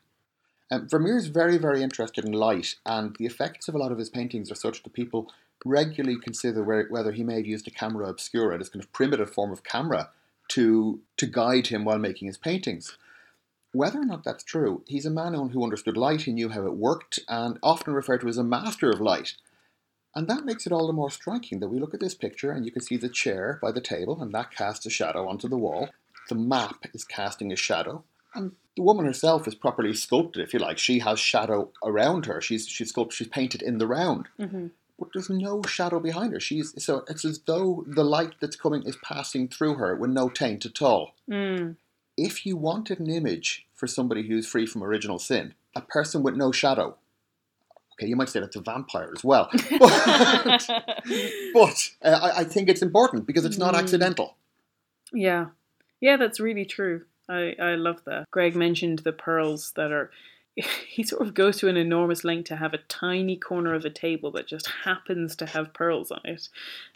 Um, Vermeer is very, very interested in light, and the effects of a lot of his paintings are such that people regularly consider where, whether he may have used a camera obscura, this kind of primitive form of camera, to, to guide him while making his paintings. Whether or not that's true, he's a man who understood light, he knew how it worked, and often referred to as a master of light. And that makes it all the more striking that we look at this picture and you can see the chair by the table, and that casts a shadow onto the wall. The map is casting a shadow, and the woman herself is properly sculpted, if you like. She has shadow around her. She's she's sculpted. She's painted in the round. Mm-hmm but there's no shadow behind her. She's so it's as though the light that's coming is passing through her with no taint at all. Mm. If you wanted an image for somebody who's free from original sin, a person with no shadow. Okay, you might say that's a vampire as well, but, but uh, I, I, think it's important because it's not mm. accidental. Yeah, yeah, that's really true. I I love that. Greg mentioned the pearls that are he sort of goes to an enormous length to have a tiny corner of a table that just happens to have pearls on it.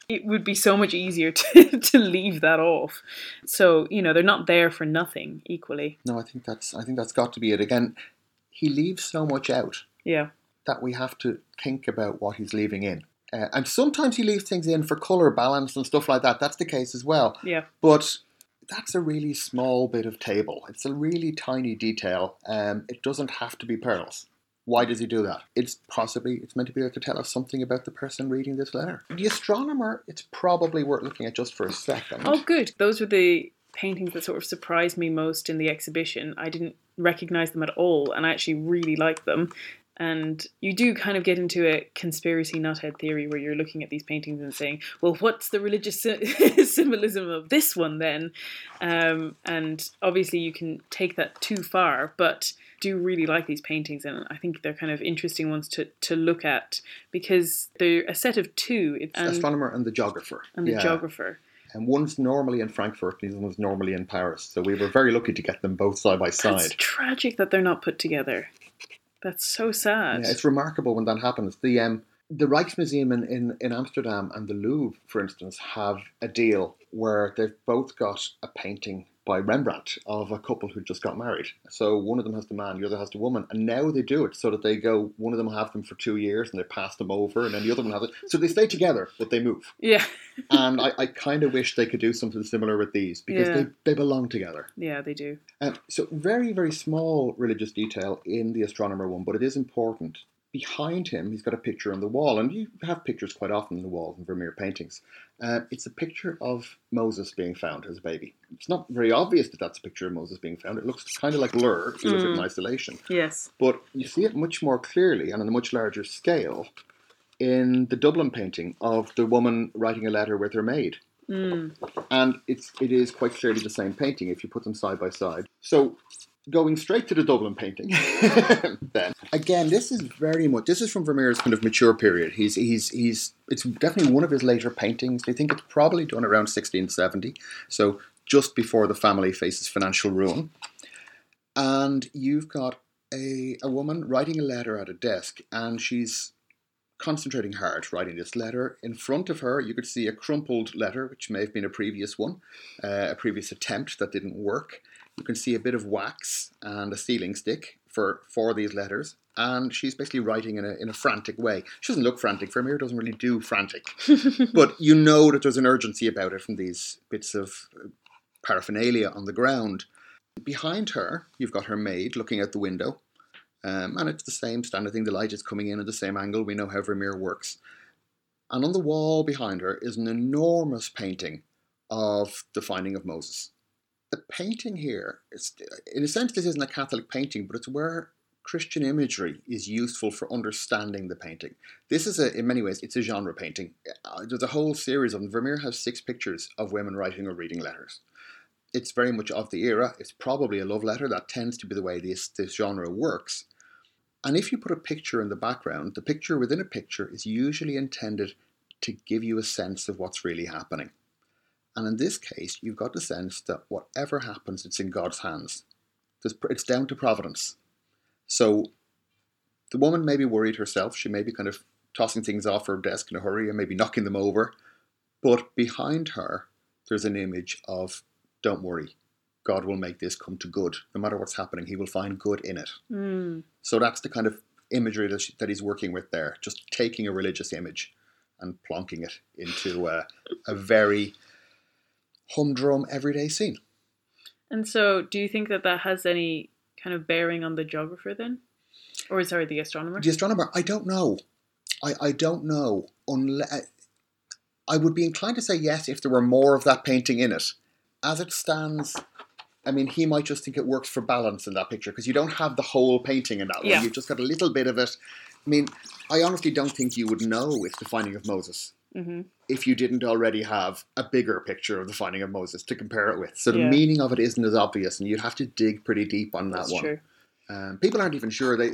It would be so much easier to, to leave that off. So, you know, they're not there for nothing equally. No, I think that's I think that's got to be it. Again, he leaves so much out. Yeah. that we have to think about what he's leaving in. Uh, and sometimes he leaves things in for colour balance and stuff like that. That's the case as well. Yeah. But that's a really small bit of table. It's a really tiny detail. Um, it doesn't have to be pearls. Why does he do that? It's possibly it's meant to be able to tell us something about the person reading this letter. The astronomer, it's probably worth looking at just for a second. Oh, good. Those were the paintings that sort of surprised me most in the exhibition. I didn't recognize them at all, and I actually really like them. And you do kind of get into a conspiracy nuthead theory where you're looking at these paintings and saying, well, what's the religious symbolism of this one then? Um, and obviously, you can take that too far, but do really like these paintings, and I think they're kind of interesting ones to, to look at because they're a set of two. It's, and, astronomer and the geographer. and the Yeah. geographer. And one's normally in Frankfurt, and the other one's normally in Paris. So we were very lucky to get them both side by side. tragic that they're not put together. That's so sad. Yeah, it's remarkable when that happens. The um, the Rijksmuseum in, in, in Amsterdam and the Louvre, for instance, have a deal where they've both got a painting by Rembrandt of a couple who just got married. So one of them has the man, the other has the woman, and now they do it so that they go. One of them have them for two years, and they pass them over, and then the other one has it. So they stay together, but they move. yeah, and I, I kind of wish they could do something similar with these because Yeah. they, they belong together. yeah, they do. Um, so very, very small religious detail in the astronomer one, but it is important. Behind him, he's got a picture on the wall, and you have pictures quite often on the wall in Vermeer paintings. Uh, it's a picture of Moses being found as a baby. It's not very obvious that that's a picture of Moses being found. It looks kind of like blur if you look at it in isolation. Yes. But you see it much more clearly and on a much larger scale in the Dublin painting of the woman writing a letter with her maid Mm. and it's it is quite clearly the same painting if you put them side by side. So going straight to the Dublin painting, then again, this is very much this is from Vermeer's kind of mature period. He's he's he's it's definitely one of his later paintings. They think it's probably done around 1670, so just before the family faces financial ruin. And you've got a a woman writing a letter at a desk, and she's concentrating hard writing this letter. In front of her, you could see a crumpled letter, which may have been a previous one, uh, a previous attempt that didn't work. You can see a bit of wax and a sealing stick for, for these letters. And she's basically writing in a, in a frantic way. She doesn't look frantic. Vermeer doesn't really do frantic. but you know that there's an urgency about it from these bits of uh, paraphernalia on the ground. Behind her, you've got her maid looking out the window. Um, and it's the same standard thing. The light is coming in at the same angle. We know how Vermeer works. And on the wall behind her is an enormous painting of the finding of Moses. The painting here, in a sense, this isn't a Catholic painting, but it's where Christian imagery is useful for understanding the painting. This is, a, in many ways, it's a genre painting. Uh, There's a whole series of them. Vermeer has six pictures of women writing or reading letters. It's very much of the era. It's probably a love letter. That tends to be the way this, this genre works. And if you put a picture in the background, the picture within a picture is usually intended to give you a sense of what's really happening. And in this case, you've got the sense that whatever happens, it's in God's hands. It's down to providence. So the woman may be worried herself. She may be kind of tossing things off her desk in a hurry and maybe knocking them over. But behind her, there's an image of don't worry, God will make this come to good. No matter what's happening, He will find good in it. Mm. So that's the kind of imagery that, she, that he's working with there, just taking a religious image and plonking it into a, a very humdrum everyday scene. And so, do you think that that has any kind of bearing on the geographer then, or sorry, the astronomer? The astronomer, I don't know. I, I don't know. Unless, I would be inclined to say yes if there were more of that painting in it. As it stands, I mean, he might just think it works for balance in that picture because you don't have the whole painting in that one. Yeah. You've just got a little bit of it. I mean, I honestly don't think you would know it's the finding of Moses hmm if you didn't already have a bigger picture of the finding of Moses to compare it with. So the Yeah. meaning of it isn't as obvious, and you'd have to dig pretty deep on that That's one. Um, people aren't even sure they,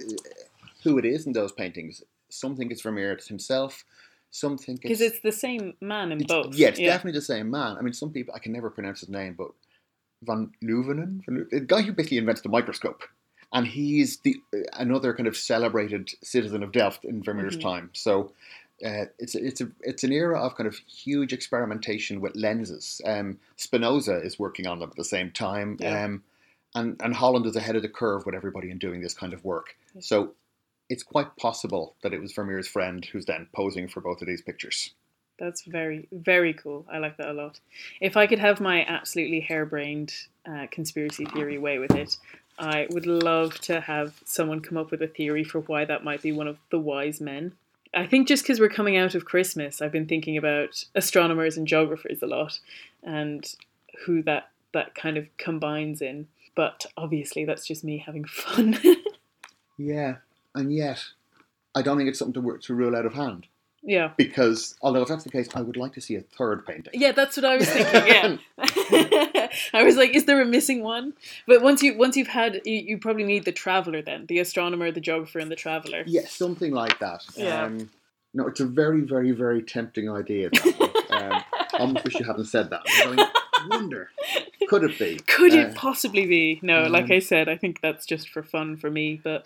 who it is in those paintings. Some think it's Vermeer himself. Some think Because it's, it's the same man in both. Yeah, it's definitely the same man. I mean, some people I can never pronounce his name, but Van Leeuwenen, the guy who basically invented the microscope, and he's the another kind of celebrated citizen of Delft in Vermeer's Mhm. time. So. Uh, it's it's a it's an era of kind of huge experimentation with lenses. Um, Spinoza is working on them at the same time, Yeah. um, and and Holland is ahead of the curve with everybody in doing this kind of work. So it's quite possible that it was Vermeer's friend who's then posing for both of these pictures. That's very, very cool. I like that a lot. If I could have my absolutely harebrained uh, conspiracy theory way with it, I would love to have someone come up with a theory for why that might be one of the wise men. I think just because we're coming out of Christmas, I've been thinking about astronomers and geographers a lot and who that, that kind of combines in. But obviously, that's just me having fun. Yeah, and yet I don't think it's something to, work, to rule out of hand. Yeah. Because, although if that's the case, I would like to see a third painting. Yeah, that's what I was thinking. Yeah, I was like, is there a missing one? But once you once you've had, you, you probably need the traveler then, the astronomer, the geographer, and the traveler. Yeah, something like that. Yeah. Um, no, it's a very, very, very tempting idea. Um, I almost wish you hadn't said that. I'm going, wonder, could it be? Could Uh, it possibly be? No, like um, I said, I think that's just for fun for me. But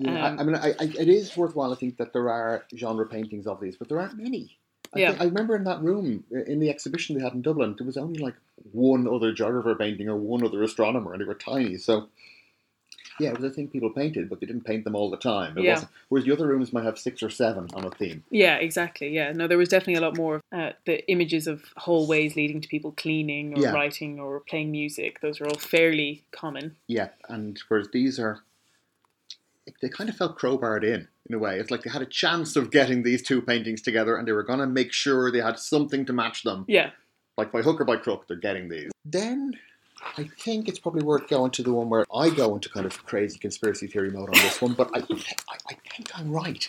Yeah, Um, I, I mean, I, I, it is worthwhile. I think that there are genre paintings of these, but there aren't many. I, Yeah. think- I remember in that room in the exhibition they had in Dublin, there was only like one other geographer painting or one other astronomer, and they were tiny. So, yeah, it was a thing people painted, but they didn't paint them all the time. It Yeah. wasn't, whereas the other rooms might have six or seven on a theme. yeah, exactly. Yeah, no, there was definitely a lot more of uh, the images of hallways leading to people cleaning or Yeah. writing or playing music. Those are all fairly common. Yeah, and whereas these are, they kind of felt crowbarred in in a way. It's like they had a chance of getting these two paintings together, and they were going to make sure they had something to match them. Yeah, like by hook or by crook, they're getting these. Then I think it's probably worth going to the one where I go into kind of crazy conspiracy theory mode on this one, but I, I, I think I'm right.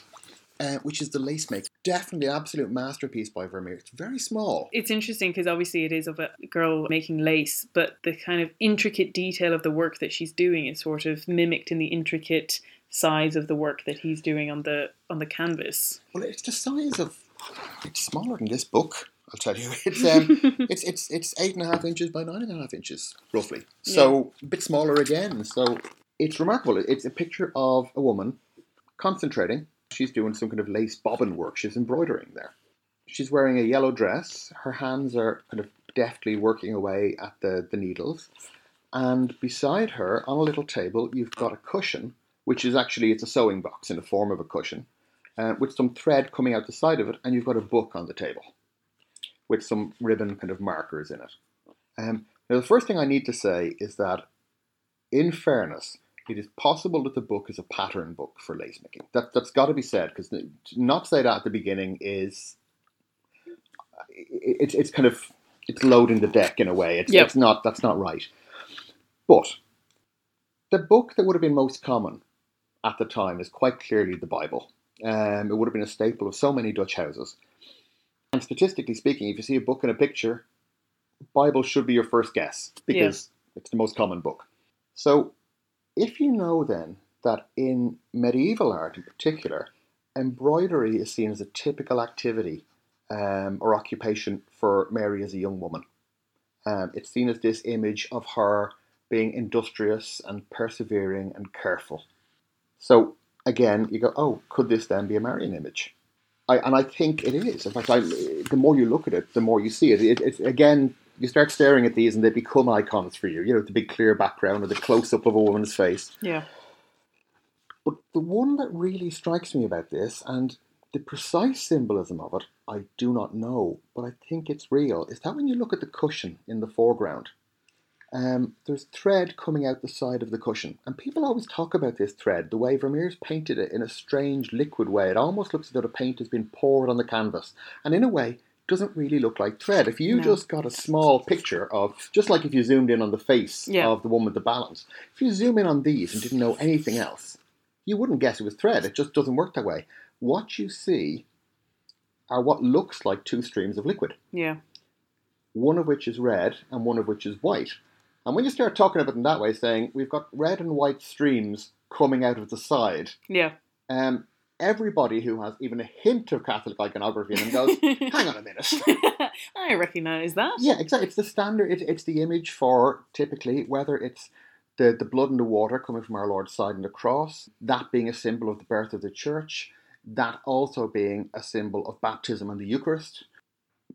Uh, which is the lace maker. Definitely an absolute masterpiece by Vermeer. It's very small. it's interesting because obviously it is of a girl making lace, but the kind of intricate detail of the work that she's doing is sort of mimicked in the intricate size of the work that he's doing on the on the canvas. Well, it's the size of. It's smaller than this book. I'll tell you. It's um, it's it's it's eight and a half inches by nine and a half inches, roughly. So a bit smaller again. So it's remarkable. It's a picture of a woman concentrating. She's doing some kind of lace bobbin work. She's embroidering there. She's wearing a yellow dress. Her hands are kind of deftly working away at the, the needles. And beside her, on a little table, you've got a cushion, which is actually it's a sewing box in the form of a cushion, uh, with some thread coming out the side of it, and you've got a book on the table with some ribbon kind of markers in it. Um, now, the first thing I need to say is that, in fairness, it is possible that the book is a pattern book for lace making. That, that's got to be said, because not say that at the beginning is. It's it's kind of it's loading the deck in a way. It's, Yep. it's not that's not right. But the book that would have been most common at the time is quite clearly the Bible. Um, it would have been a staple of so many Dutch houses. And statistically speaking, if you see a book and a picture, Bible should be your first guess because it's the most common book. So, if you know then that in medieval art in particular, embroidery is seen as a typical activity um, or occupation for Mary as a young woman, um, it's seen as this image of her being industrious and persevering and careful. So, again, you go, oh, could this then be a Marian image? I, and I think it is. In fact, I, the more you look at it, the more you see it. it. It's again, you start staring at these, and they become icons for you. You know, the big clear background or the close up of a woman's face. Yeah. But the one that really strikes me about this, and the precise symbolism of it, I do not know, but I think it's real, is that when you look at the cushion in the foreground, um, there's thread coming out the side of the cushion. And people always talk about this thread, the way Vermeer's painted it in a strange liquid way. It almost looks as though the paint has been poured on the canvas. And in a way, doesn't really look like thread. If you No. just got a small picture of, just like if you zoomed in on the face Yeah. of the woman with the balance, if you zoom in on these and didn't know anything else, you wouldn't guess it was thread. It just doesn't work that way. What you see are what looks like two streams of liquid, Yeah. one of which is red and one of which is white. And when you start talking about it in that way, saying we've got red and white streams coming out of the side, Yeah. um, everybody who has even a hint of Catholic iconography in them goes, hang on a minute. I recognise that. Yeah, exactly. It's the standard. It, it's the image for typically whether it's the the blood and the water coming from our Lord's side and the cross, that being a symbol of the birth of the church, that also being a symbol of baptism and the Eucharist,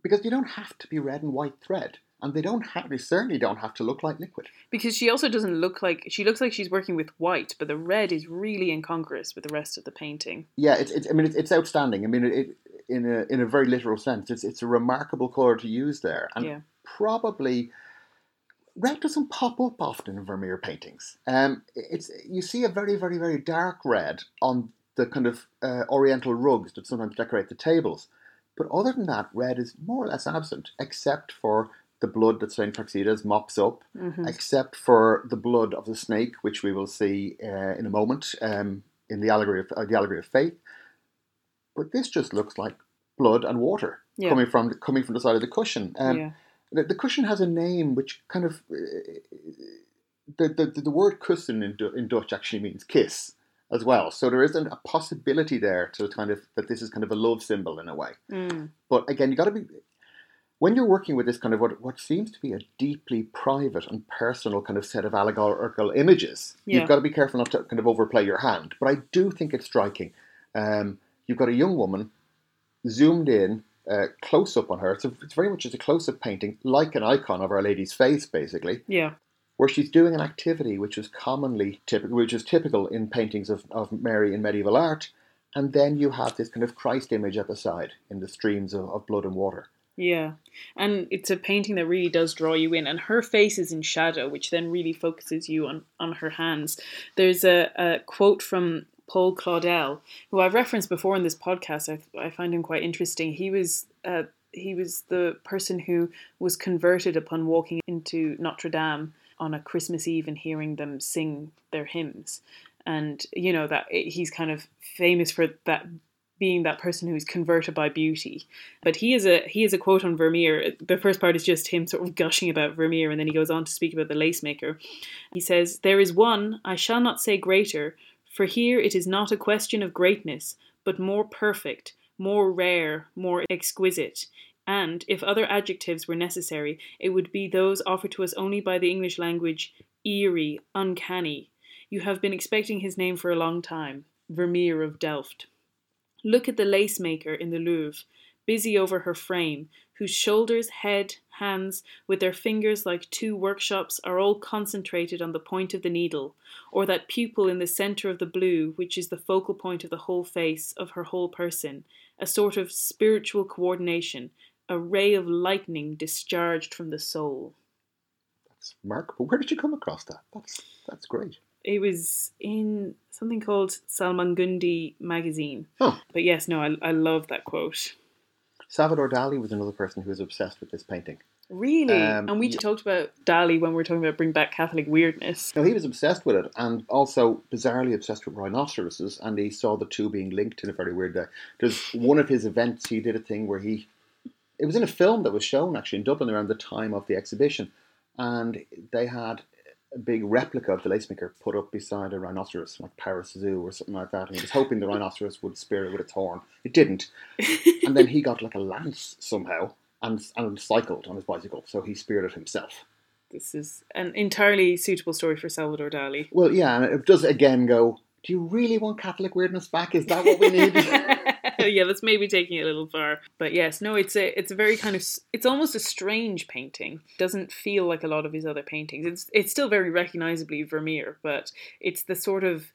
because you don't have to be red and white thread. And they don't have they certainly don't have to look like liquid. Because she also doesn't look like she looks like she's working with white, but the red is really incongruous with the rest of the painting. Yeah, it's, it's I mean it's, it's outstanding. I mean it, in a in a very literal sense, it's it's a remarkable color to use there, and Yeah. probably red doesn't pop up often in Vermeer paintings. Um, it's you see a very very very dark red on the kind of uh, oriental rugs that sometimes decorate the tables, but other than that, red is more or less absent, except for the blood that Saint Praxedes mops up, Mhm. except for the blood of the snake, which we will see uh, in a moment um, in the allegory of uh, the allegory of faith. But this just looks like blood and water Yeah. coming from coming from the side of the cushion. Um, yeah. the, the cushion has a name which kind of uh, the, the the word kussen in, in Dutch actually means kiss as well. So there isn't a possibility there to kind of that this is kind of a love symbol in a way. Mm. But again, you got to be when you're working with this kind of what what seems to be a deeply private and personal kind of set of allegorical images. Yeah. You've got to be careful not to kind of overplay your hand. But I do think it's striking. Um, you've got a young woman zoomed in, uh, close up on her. It's, a, it's very much just a close up painting, like an icon of Our Lady's face, basically Yeah. where she's doing an activity which is commonly typical, which is typical in paintings of, of Mary in medieval art, and then you have this kind of Christ image at the side in the streams of, of blood and water. Yeah. And it's a painting that really does draw you in. And her face is in shadow, which then really focuses you on, on her hands. There's a, a quote from Paul Claudel, who I've referenced before in this podcast. I, I find him quite interesting. He was uh, he was the person who was converted upon walking into Notre Dame on a Christmas Eve and hearing them sing their hymns. And you know that he's kind of famous for that being that person who's converted by beauty. But he is a he is a quote on Vermeer. The first part is just him sort of gushing about Vermeer, and then he goes on to speak about the lace maker. He says, "There is one I shall not say greater, for here it is not a question of greatness, but more perfect, more rare, more exquisite." And if other adjectives were necessary, it would be those offered to us only by the English language eerie, uncanny. You have been expecting his name for a long time Vermeer of Delft. Look at the lace maker in the Louvre, busy over her frame, whose shoulders, head, hands, with their fingers like two workshops, are all concentrated on the point of the needle, or that pupil in the centre of the blue, which is the focal point of the whole face, of her whole person, a sort of spiritual coordination, a ray of lightning discharged from the soul. That's Mark, but where did you come across that? That's that's great. It was in something called Salmagundi magazine. Oh. But yes, no, I, I love that quote. Salvador Dali was another person who was obsessed with this painting. Really? Um, and we yeah. talked about Dali when we were talking about bring back Catholic weirdness. No, he was obsessed with it, and also bizarrely obsessed with rhinoceroses, and he saw the two being linked in a very weird way. There's one of his events, he did a thing where he, it was in a film that was shown actually in Dublin around the time of the exhibition, and they had a big replica of the lacemaker put up beside a rhinoceros, like Paris Zoo or something like that, and he was hoping the rhinoceros would spear it with its horn. It didn't, and then he got like a lance somehow and and cycled on his bicycle, so he speared it himself. This is an entirely suitable story for Salvador Dali. Well, yeah, and it does again go. Do you really want Catholic weirdness back? Is that what we need? yeah, that's maybe taking it a little far. But yes, no, it's a it's a very kind of it's almost a strange painting. Doesn't feel like a lot of his other paintings. It's it's still very recognizably Vermeer, but it's the sort of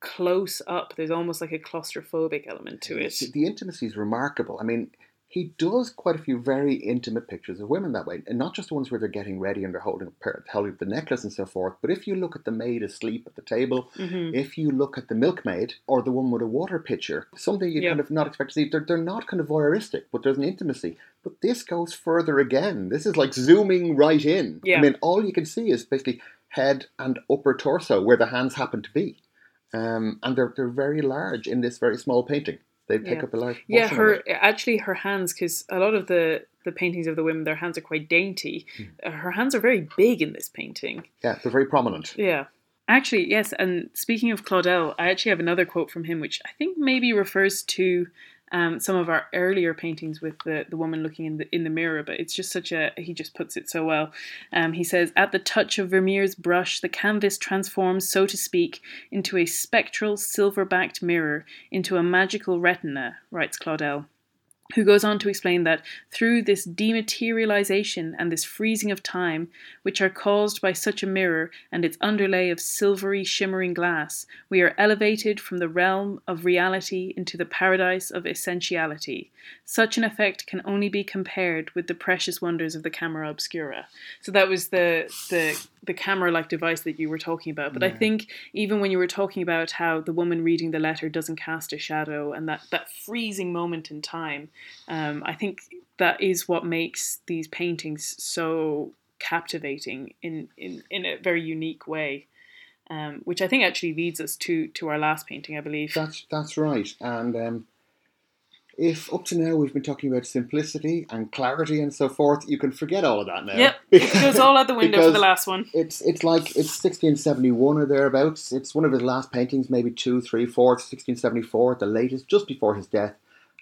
close up. There's almost like a claustrophobic element to it. The intimacy is remarkable. I mean, he does quite a few very intimate pictures of women that way, and not just the ones where they're getting ready and they're holding holding the necklace and so forth. But if you look at the maid asleep at the table, Mhm. if you look at the milkmaid or the one with a water pitcher, something you Yeah. kind of not expect to see. They're, they're not kind of voyeuristic, but there's an intimacy. But this goes further again. This is like zooming right in. Yeah. I mean, all you can see is basically head and upper torso where the hands happen to be. Um, and they're, they're very large in this very small painting. They take Yeah. up a large Yeah, her actually her hands because a lot of the the paintings of the women, their hands are quite dainty. Uh, Her hands are very big in this painting. Yeah, they're very prominent. Yeah. Actually, yes. And speaking of Claudel, I actually have another quote from him, which I think maybe refers to um, some of our earlier paintings with the, the woman looking in the in the mirror. But it's just such a he just puts it so well. Um, he says, "At the touch of Vermeer's brush, the canvas transforms, so to speak, into a spectral silver-backed mirror, into a magical retina." Writes Claudel. Who goes on to explain that through this dematerialization and this freezing of time, which are caused by such a mirror and its underlay of silvery, shimmering glass, we are elevated from the realm of reality into the paradise of essentiality. Such an effect can only be compared with the precious wonders of the camera obscura. So that was the the the camera like device that you were talking about. But I think even when you were talking about how the woman reading the letter doesn't cast a shadow and that, that freezing moment in time, um, I think that is what makes these paintings so captivating in, in, in a very unique way. Um, which I think actually leads us to, to our last painting, I believe. That's that's right. And um, if up to now we've been talking about simplicity and clarity and so forth, you can forget all of that now. Yep, it goes all out the window for the last one. It's it's like it's 1671 or thereabouts. It's one of his last paintings, maybe two, three, four. 1674 at the latest, just before his death.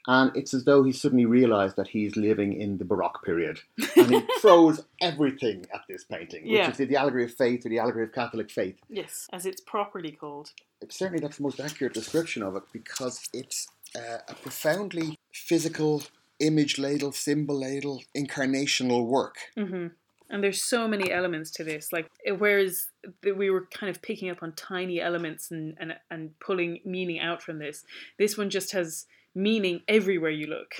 And it's as though he suddenly realised that he's living in the Baroque period. And he throws everything at this painting, which Yeah. is the allegory of faith or the allegory of Catholic faith. Yes, as it's properly called. certainly that's the most accurate description of it because it's uh, a profoundly physical, image ladle, symbol ladle, incarnational work. hmm And there's so many elements to this. Like eh, whereas we were kind of picking up on tiny elements and, and and pulling meaning out from this, this one just has meaning everywhere you look.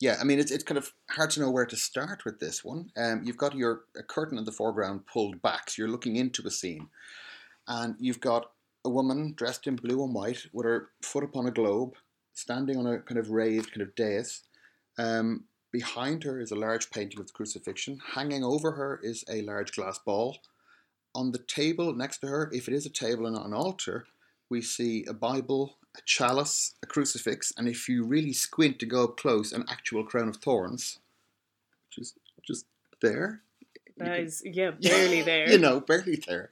Yeah, I mean it's it's kind of hard to know where to start with this one. Um, you've got your curtain in the foreground pulled back, so you're looking into a scene, and you've got a woman dressed in blue and white with her foot upon a globe, standing on a kind of raised kind of dais. Um, behind her is a large painting of the crucifixion. Hanging over her is a large glass ball. On the table next to her, if it is a table and not an altar, we see a Bible, a chalice, a crucifix, and if you really squint to go up close, an actual crown of thorns, which is just there. You That can- is yeah, barely there. you know, barely there.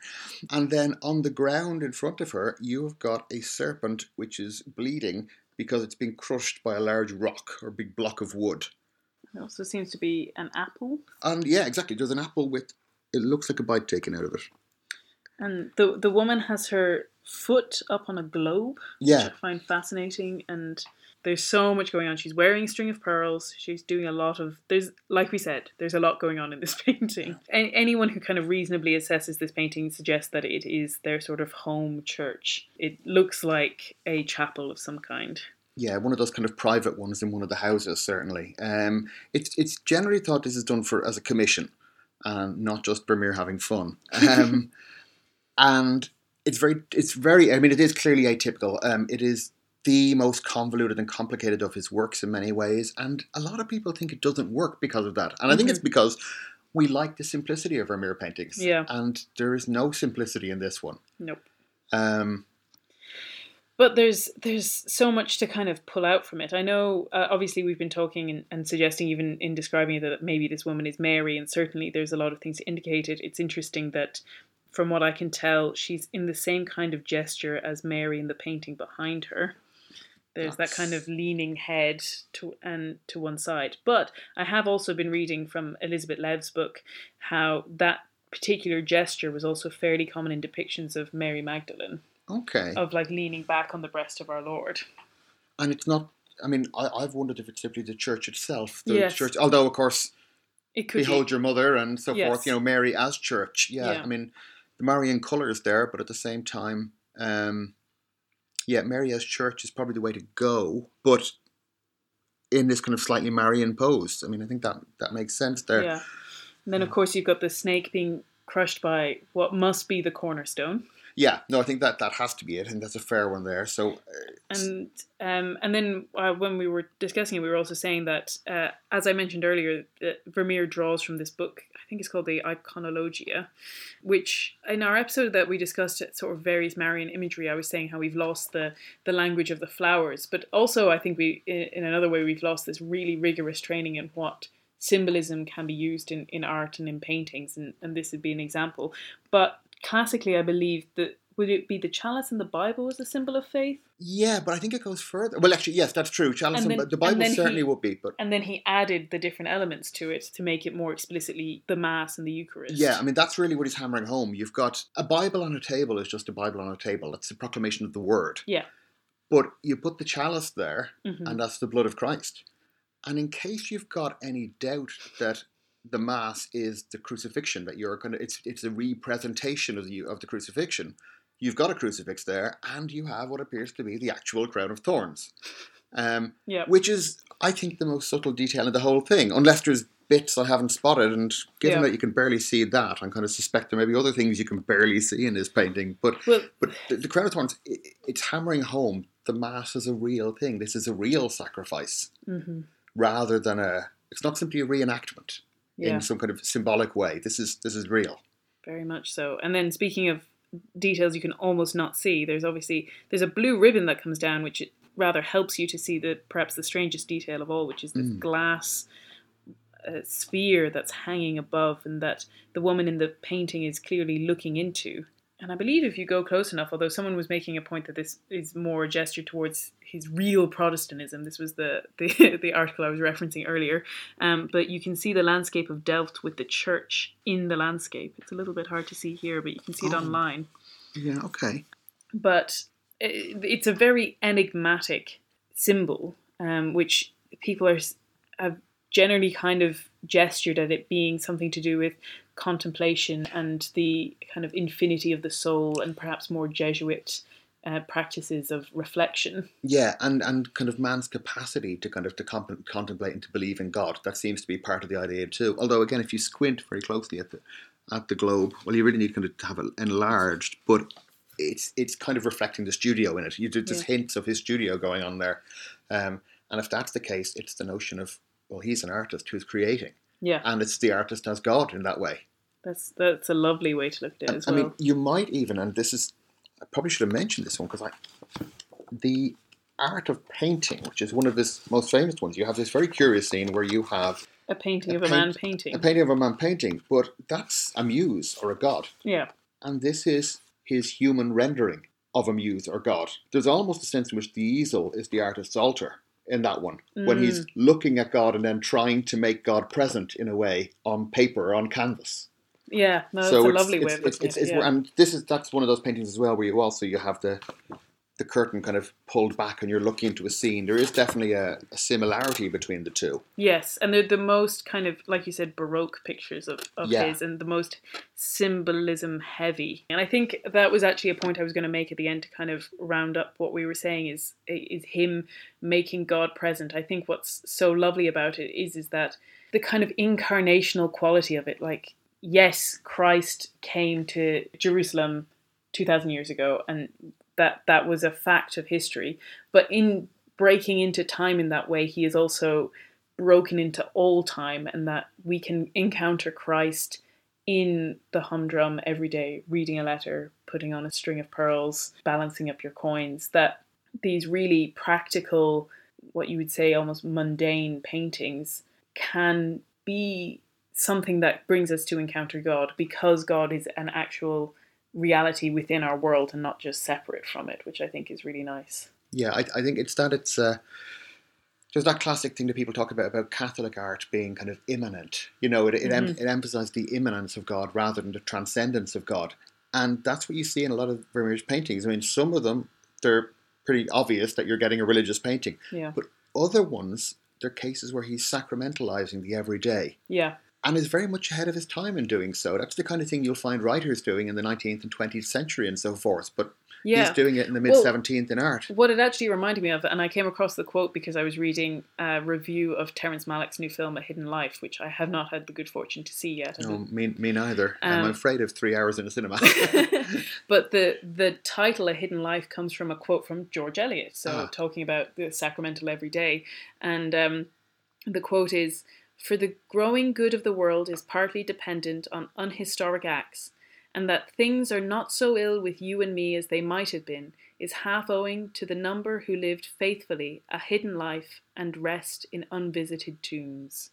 And then on the ground in front of her, you've got a serpent which is bleeding because it's been crushed by a large rock or big block of wood. It also seems to be an apple. And yeah, exactly. There's an apple with it looks like a bite taken out of it. And the the woman has her foot up on a globe, which Yeah, I find fascinating. And there's so much going on. She's wearing a string of pearls. She's doing a lot of there's like we said, there's a lot going on in this painting. A- anyone who kind of reasonably assesses this painting suggests that it is their sort of home church. It looks like a chapel of some kind. yeah, one of those kind of private ones in one of the houses. Certainly, um, it's it's generally thought this is done for as a commission, and not just Vermeer having fun. Um, and it's very it's very. I mean, it is clearly atypical. Um, it is the most convoluted and complicated of his works in many ways, and a lot of people think it doesn't work because of that. And I think it's because we like the simplicity of Vermeer paintings. Yeah. and there is no simplicity in this one. Nope. Um, But there's there's so much to kind of pull out from it. I know, uh, obviously, we've been talking and, and suggesting, even in describing it, that maybe this woman is Mary, and certainly there's a lot of things to indicate it. It's interesting that, from what I can tell, she's in the same kind of gesture as Mary in the painting behind her. There's that kind of leaning head to and to one side. But I have also been reading from Elizabeth Lev's book how that particular gesture was also fairly common in depictions of Mary Magdalene okay. of like leaning back on the breast of our Lord. and it's not. I mean, I, I've wondered if it's simply the church itself. The Yes. church, although of course, It could behold be. your mother and so Yes. forth. You know, Mary as church. Yeah, Yeah. I mean, the Marian colours there, but at the same time, um, yeah, Mary as church is probably the way to go. But in this kind of slightly Marian pose, I mean, I think that that makes sense there. Yeah. And then of course you've got the snake being crushed by what must be the cornerstone. Yeah, no, I think that that has to be it, and that's a fair one there. So, uh, And um, and then uh, when we were discussing it, we were also saying that, uh, as I mentioned earlier, uh, Vermeer draws from this book. Think it's called the Iconologia, which in our episode that we discussed sort of various Marian imagery, I was saying how we've lost the the language of the flowers, but also I think we in, in another way we've lost this really rigorous training in what symbolism can be used in, in art and in paintings, and, and this would be an example. But classically, I believe that would it be the chalice in the Bible as a symbol of faith? yeah, but I think it goes further. Well, actually, yes, that's true. Chalice, And and the Bible then certainly he- would be, but And then he added the different elements to it to make it more explicitly the Mass and the Eucharist. Yeah, I mean that's really what he's hammering home. You've got a Bible on a table is just a Bible on a table. It's the proclamation of the word. Yeah. But you put the chalice there, Mhm. and that's the blood of Christ. And in case you've got any doubt that the mass is the crucifixion, that you're going to, it's it's a representation of the of the crucifixion. You've got a crucifix there, and you have what appears to be the actual crown of thorns, um, Yeah. which is, I think, the most subtle detail in the whole thing. Unless there's bits I haven't spotted, and given Yeah. that you can barely see that, I'm kind of suspect there may be other things you can barely see in this painting. But Well, but the, the crown of thorns, i it's hammering home the mass is a real thing. This is a real sacrifice mhm, rather than a. It's not simply a reenactment yeah. in some kind of symbolic way. This is this is real. Very much so. And then speaking of details you can almost not see, there's obviously there's a blue ribbon that comes down which rather helps you to see the perhaps the strangest detail of all, which is this Mm. glass uh, sphere that's hanging above and that the woman in the painting is clearly looking into. And I believe if you go close enough, although someone was making a point that this is more a gesture towards his real Protestantism, this was the the, the article I was referencing earlier. Um, but you can see the landscape of Delft with the church in the landscape. It's a little bit hard to see here, but you can see it Oh. online. Yeah. Okay. But it, it's a very enigmatic symbol, um, which people are have generally kind of gestured at it being something to do with contemplation and the kind of infinity of the soul, and perhaps more Jesuit uh, practices of reflection. Yeah, and and kind of man's capacity to kind of to comp- contemplate and to believe in God. That seems to be part of the idea too. Although again, if you squint very closely at the at the globe, well, you really need kind of to have it enlarged, but. It's, it's kind of reflecting the studio in it. You do just Yeah. hints of his studio going on there, um, and if that's the case, it's the notion of well, he's an artist who's creating, Yeah, and it's the artist as God in that way. that's that's a lovely way to look at it And, as I mean, you might even, and this is, I probably should have mentioned this one because I, the art of painting, which is one of his most famous ones, you have this very curious scene where you have a painting a of a man painting. a painting of a man painting, but that's a muse or a god, yeah, and this is his human rendering of a muse or god. There's almost a sense in which the easel is the artist's altar in that one, when Mm. he's looking at God and then trying to make God present in a way on paper or on canvas. yeah. No, that's so a it's, lovely way it's, of it's, it's, it's, it. Yeah. and this is that's one of those paintings as well where you also you have the the curtain kind of pulled back and you're looking into a scene. There is definitely a, a similarity between the two. Yes, and they're the most kind of, like you said, baroque pictures of, of Yeah. his and the most symbolism heavy. And I think that was actually a point I was going to make at the end to kind of round up what we were saying is is him making God present. I think what's so lovely about it is is that the kind of incarnational quality of it, like yes, Christ came to Jerusalem 2000 years ago and that that was a fact of history, but in breaking into time in that way, he is also broken into all time, and that we can encounter Christ in the humdrum every day, reading a letter, putting on a string of pearls, balancing up your coins. That these really practical, what you would say almost mundane paintings can be something that brings us to encounter God because God is an actual reality within our world and not just separate from it, which I think is really nice. Yeah, I, I think it's that it's uh, there's that classic thing that people talk about about Catholic art being kind of immanent. You know, it it, em- Mhm. it emphasizes the immanence of God rather than the transcendence of God, and that's what you see in a lot of Vermeer's paintings. I mean, some of them they're pretty obvious that you're getting a religious painting, Yeah. but other ones they're cases where he's sacramentalizing the everyday. Yeah. And is very much ahead of his time in doing so. That's the kind of thing you'll find writers doing in the 19th and 20th century and so forth. But Yeah. he's doing it in the mid Well- 17th in art. What it actually reminded me of, and I came across the quote because I was reading a review of Terrence Malick's new film, A Hidden Life, which I have not had the good fortune to see yet. No, me, me neither. I'm Um, afraid of three hours in a cinema. but the the title "A Hidden Life" comes from a quote from George Eliot, so Ah. talking about the sacramental everyday, and um, the quote is: "For the growing good of the world is partly dependent on unhistoric acts, and that things are not so ill with you and me as they might have been is half owing to the number who lived faithfully a hidden life and rest in unvisited tombs."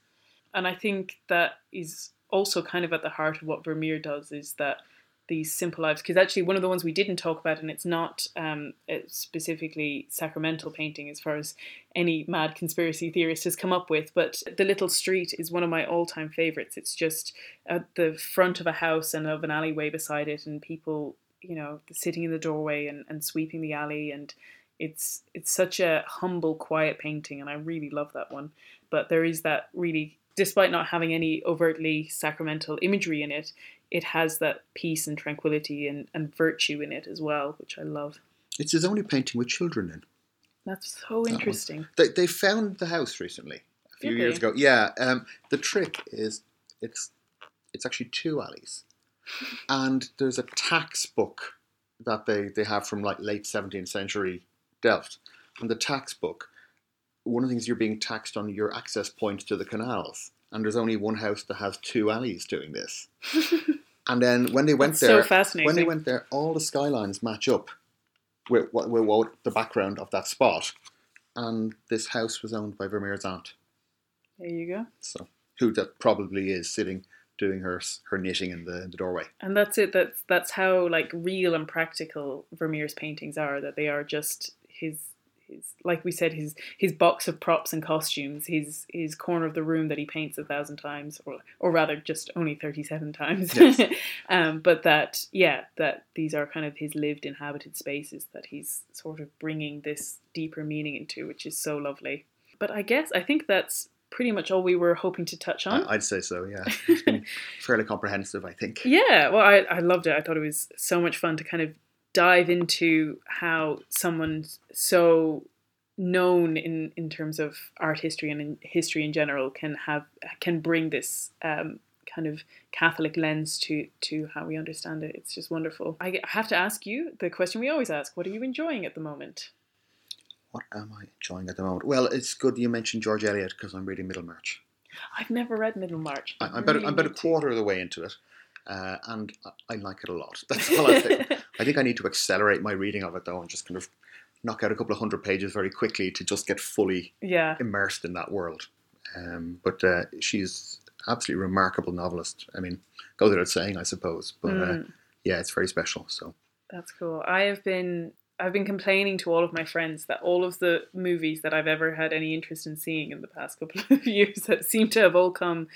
And I think that is also kind of at the heart of what Vermeer does is that these simple lives because actually one of the ones we didn't talk about and it's not um, specifically sacramental painting as far as any mad conspiracy theorist has come up with but the little street is one of my all-time favorites it's just at the front of a house and of an alleyway beside it and people you know sitting in the doorway and, and sweeping the alley and it's it's such a humble, quiet painting, and I really love that one. But there is that really, despite not having any overtly sacramental imagery in it, it has that peace and tranquility and, and virtue in it as well, which I love. It's his only painting with children in. That's so interesting. They, they found the house recently, a few Did years they? ago. Yeah. Um, the trick is it's it's actually two alleys, and there's a tax book that they, they have from like late 17th century Delft. And the tax book, one of the things you're being taxed on your access points to the canals, and there's only one house that has two alleys doing this. and then when they went That's there, so fascinating. when they went there, all the skylines match up with, what with what the background of that spot. And this house was owned by Vermeer's aunt, there you go. so who that probably is sitting doing her her knitting in the, in the doorway. And that's it. That's that's how like real and practical Vermeer's paintings are. That they are just his his like we said his his box of props and costumes. His his corner of the room that he paints a thousand times, or or rather just only thirty seven times. Yes. um, but that yeah, that these are kind of his lived inhabited spaces that he's sort of bringing this deeper meaning into, which is so lovely. But I guess I think that's pretty much all we were hoping to touch on. I'd say so. Yeah, it's been fairly comprehensive, I think. Yeah, well, I, I loved it. I thought it was so much fun to kind of dive into how someone so known in, in terms of art history and in history in general can have can bring this um, kind of Catholic lens to to how we understand it. It's just wonderful. I I have to ask you the question we always ask: What are you enjoying at the moment? What am I enjoying at the moment? Well, it's good you mentioned George Eliot because I'm reading Middlemarch. I've never read Middlemarch. I, I'm about really I'm about a need to. quarter of the way into it, uh, and I, I like it a lot. That's all I think. I think I need to accelerate my reading of it though, and just kind of knock out a couple of hundred pages very quickly to just get fully yeah, immersed in that world. Um, but uh, she's absolutely remarkable novelist. I mean, goes without saying, I suppose. But uh, Mm. yeah, it's very special. So That's cool. I have been I've been complaining to all of my friends that all of the movies that I've ever had any interest in seeing in the past couple of years that seem to have all come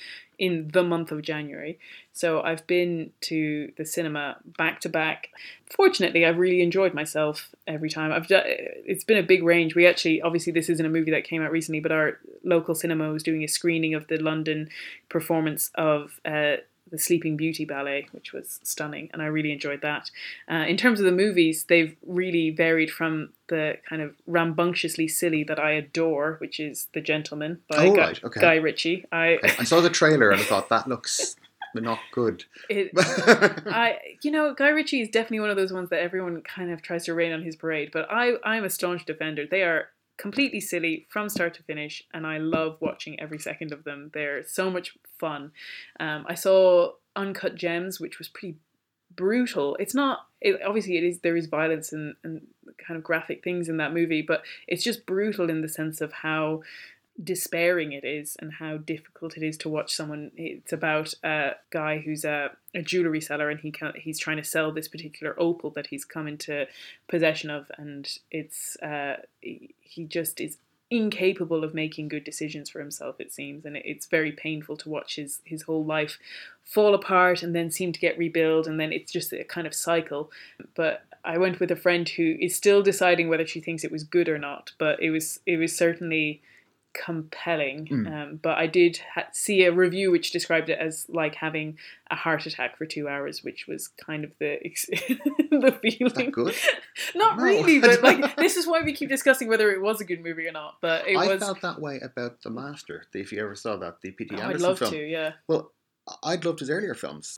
in the month of January. So I've been to the cinema back to back. Fortunately, I've really enjoyed myself every time. I've done, it's been a big range. We actually obviously this isn't a movie that came out recently, but our local cinema was doing a screening of the London performance of uh, the Sleeping Beauty ballet, which was stunning, and I really enjoyed that. Uh, in terms of the movies, they've really varied from the kind of rambunctiously silly that I adore, which is The Gentlemen by Oh, Guy, right, okay. Guy Ritchie. I, I saw the trailer and I thought that looks not good. it, I, you know, Guy Ritchie is definitely one of those ones that everyone kind of tries to rain on his parade, but I, I'm a staunch defender. They are completely silly from start to finish, and I love watching every second of them. They're so much fun. Um, I saw Uncut Gems, which was pretty brutal. It's not it, obviously it is there is violence and, and kind of graphic things in that movie, but it's just brutal in the sense of how despairing it is and how difficult it is to watch someone. It's about a guy who's a, a jewelry seller and he can, he's trying to sell this particular opal that he's come into possession of, and it's uh, he just is incapable of making good decisions for himself it seems and it's very painful to watch his his whole life fall apart and then seem to get rebuilt and then it's just a kind of cycle but I went with a friend who is still deciding whether she thinks it was good or not but it was it was certainly compelling Mm. um, but I did ha- see a review which described it as like having a heart attack for two hours which was kind of the ex- the feeling good? not No. really but like this is why we keep discussing whether it was a good movie or not but it I was felt that way about The Master. If you ever saw that, the P.T. Oh, I'd love film. to yeah Well, I'd loved his earlier films.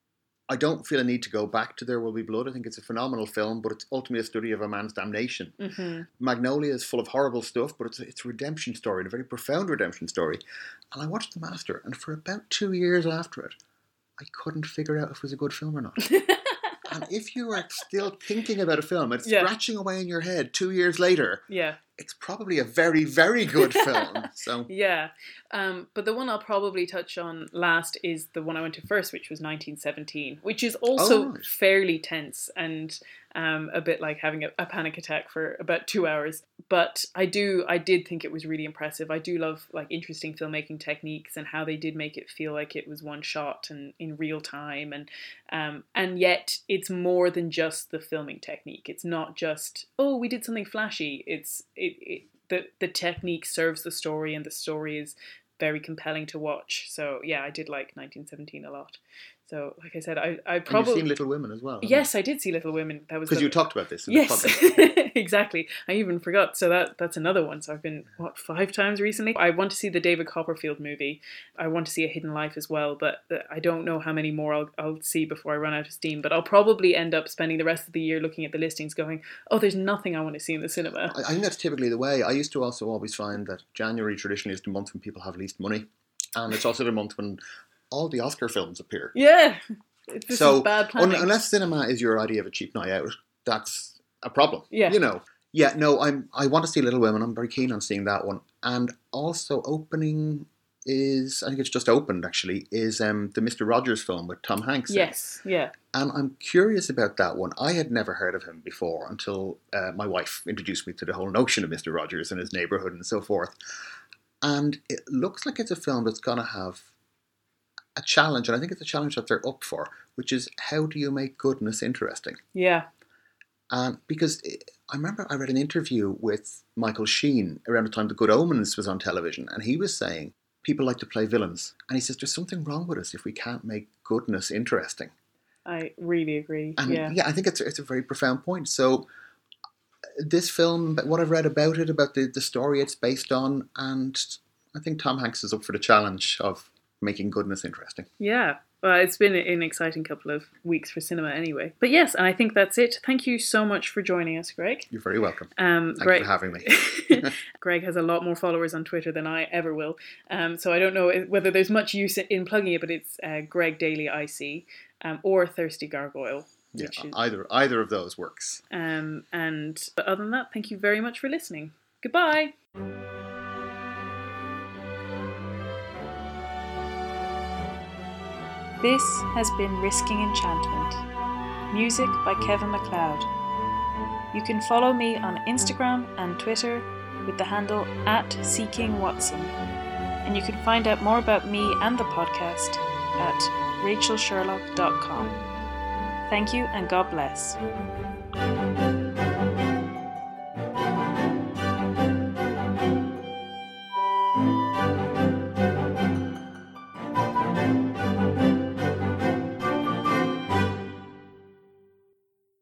I don't feel a need to go back to There Will Be Blood. I think it's a phenomenal film, but it's ultimately a study of a man's damnation. hmm Magnolia is full of horrible stuff, but it's a, it's a redemption story, and a very profound redemption story. And I watched The Master, and for about two years after it, I couldn't figure out if it was a good film or not. and if you are still thinking about a film, it's Yeah. scratching away in your head two years later, yeah it's probably a very, very good film. So Yeah. Um, but the one I'll probably touch on last is the one I went to first, which was 1917, which is also Oh, right. fairly tense and um, a bit like having a, a panic attack for about two hours. But I do, I did think it was really impressive. I do love like interesting filmmaking techniques and how they did make it feel like it was one shot and in real time, and um, and yet it's more than just the filming technique. It's not just oh we did something flashy. It's it, the the technique serves the story and the story is very compelling to watch. So yeah, I did like 1917 a lot. So like I said, I I probably seen Little Women as well. yes I did see Little Women. That was because you talked about this. In the Yes, podcast. exactly. I even forgot. So that that's another one. So I've been what five times recently. I want to see the David Copperfield movie. I want to see A Hidden Life as well, but uh, I don't know how many more I'll I'll see before I run out of steam. But I'll probably end up spending the rest of the year looking at the listings, going, "Oh, there's nothing I want to see in the cinema." I, I think that's typically the way. I used to also always find that January traditionally is the month when people have least money, and it's also the month when all the Oscar films appear. Yeah, this so bad un- unless cinema is your idea of a cheap night out, that's a problem. Yeah. you know. Yeah, no, I'm. I want to see Little Women. I'm very keen on seeing that one, and also opening is I think it's just opened actually is um the Mister Rogers film with Tom Hanks. in yes, yeah, And I'm curious about that one. I had never heard of him before until uh, my wife introduced me to the whole notion of Mr. Rogers and his neighborhood and so forth. And it looks like it's a film that's going to have a challenge, and I think it's a challenge that they're up for, which is how do you make goodness interesting? yeah, And because it, I remember I read an interview with Michael Sheen around the time The Good Omens was on television, and he was saying people like to play villains. And he says there's something wrong with us if we can't make goodness interesting. I really agree. And yeah, yeah, I think it's it's a very profound point. So this film, what I've read about it, about the, the story it's based on, and I think Tom Hanks is up for the challenge of making goodness interesting. Yeah. Well, it's been an exciting couple of weeks for cinema anyway. But yes, and I think that's it. Thank you so much for joining us, Greg. You're very welcome. Um, Thank Greg, you for having me. Greg has a lot more followers on Twitter than I ever will. Um, so I don't know whether there's much use in plugging it, but it's uh, Greg Daly IC um, or Thirsty Gargoyle. Yeah, is, either either of those works. um, and but other than that, thank you very much for listening. Goodbye. This has been Risking Enchantment. Music by Kevin MacLeod. You can follow me on Instagram and Twitter with the handle at SeekingWatson. And you can find out more about me and the podcast at rachelsherlock.com. Thank you and God bless.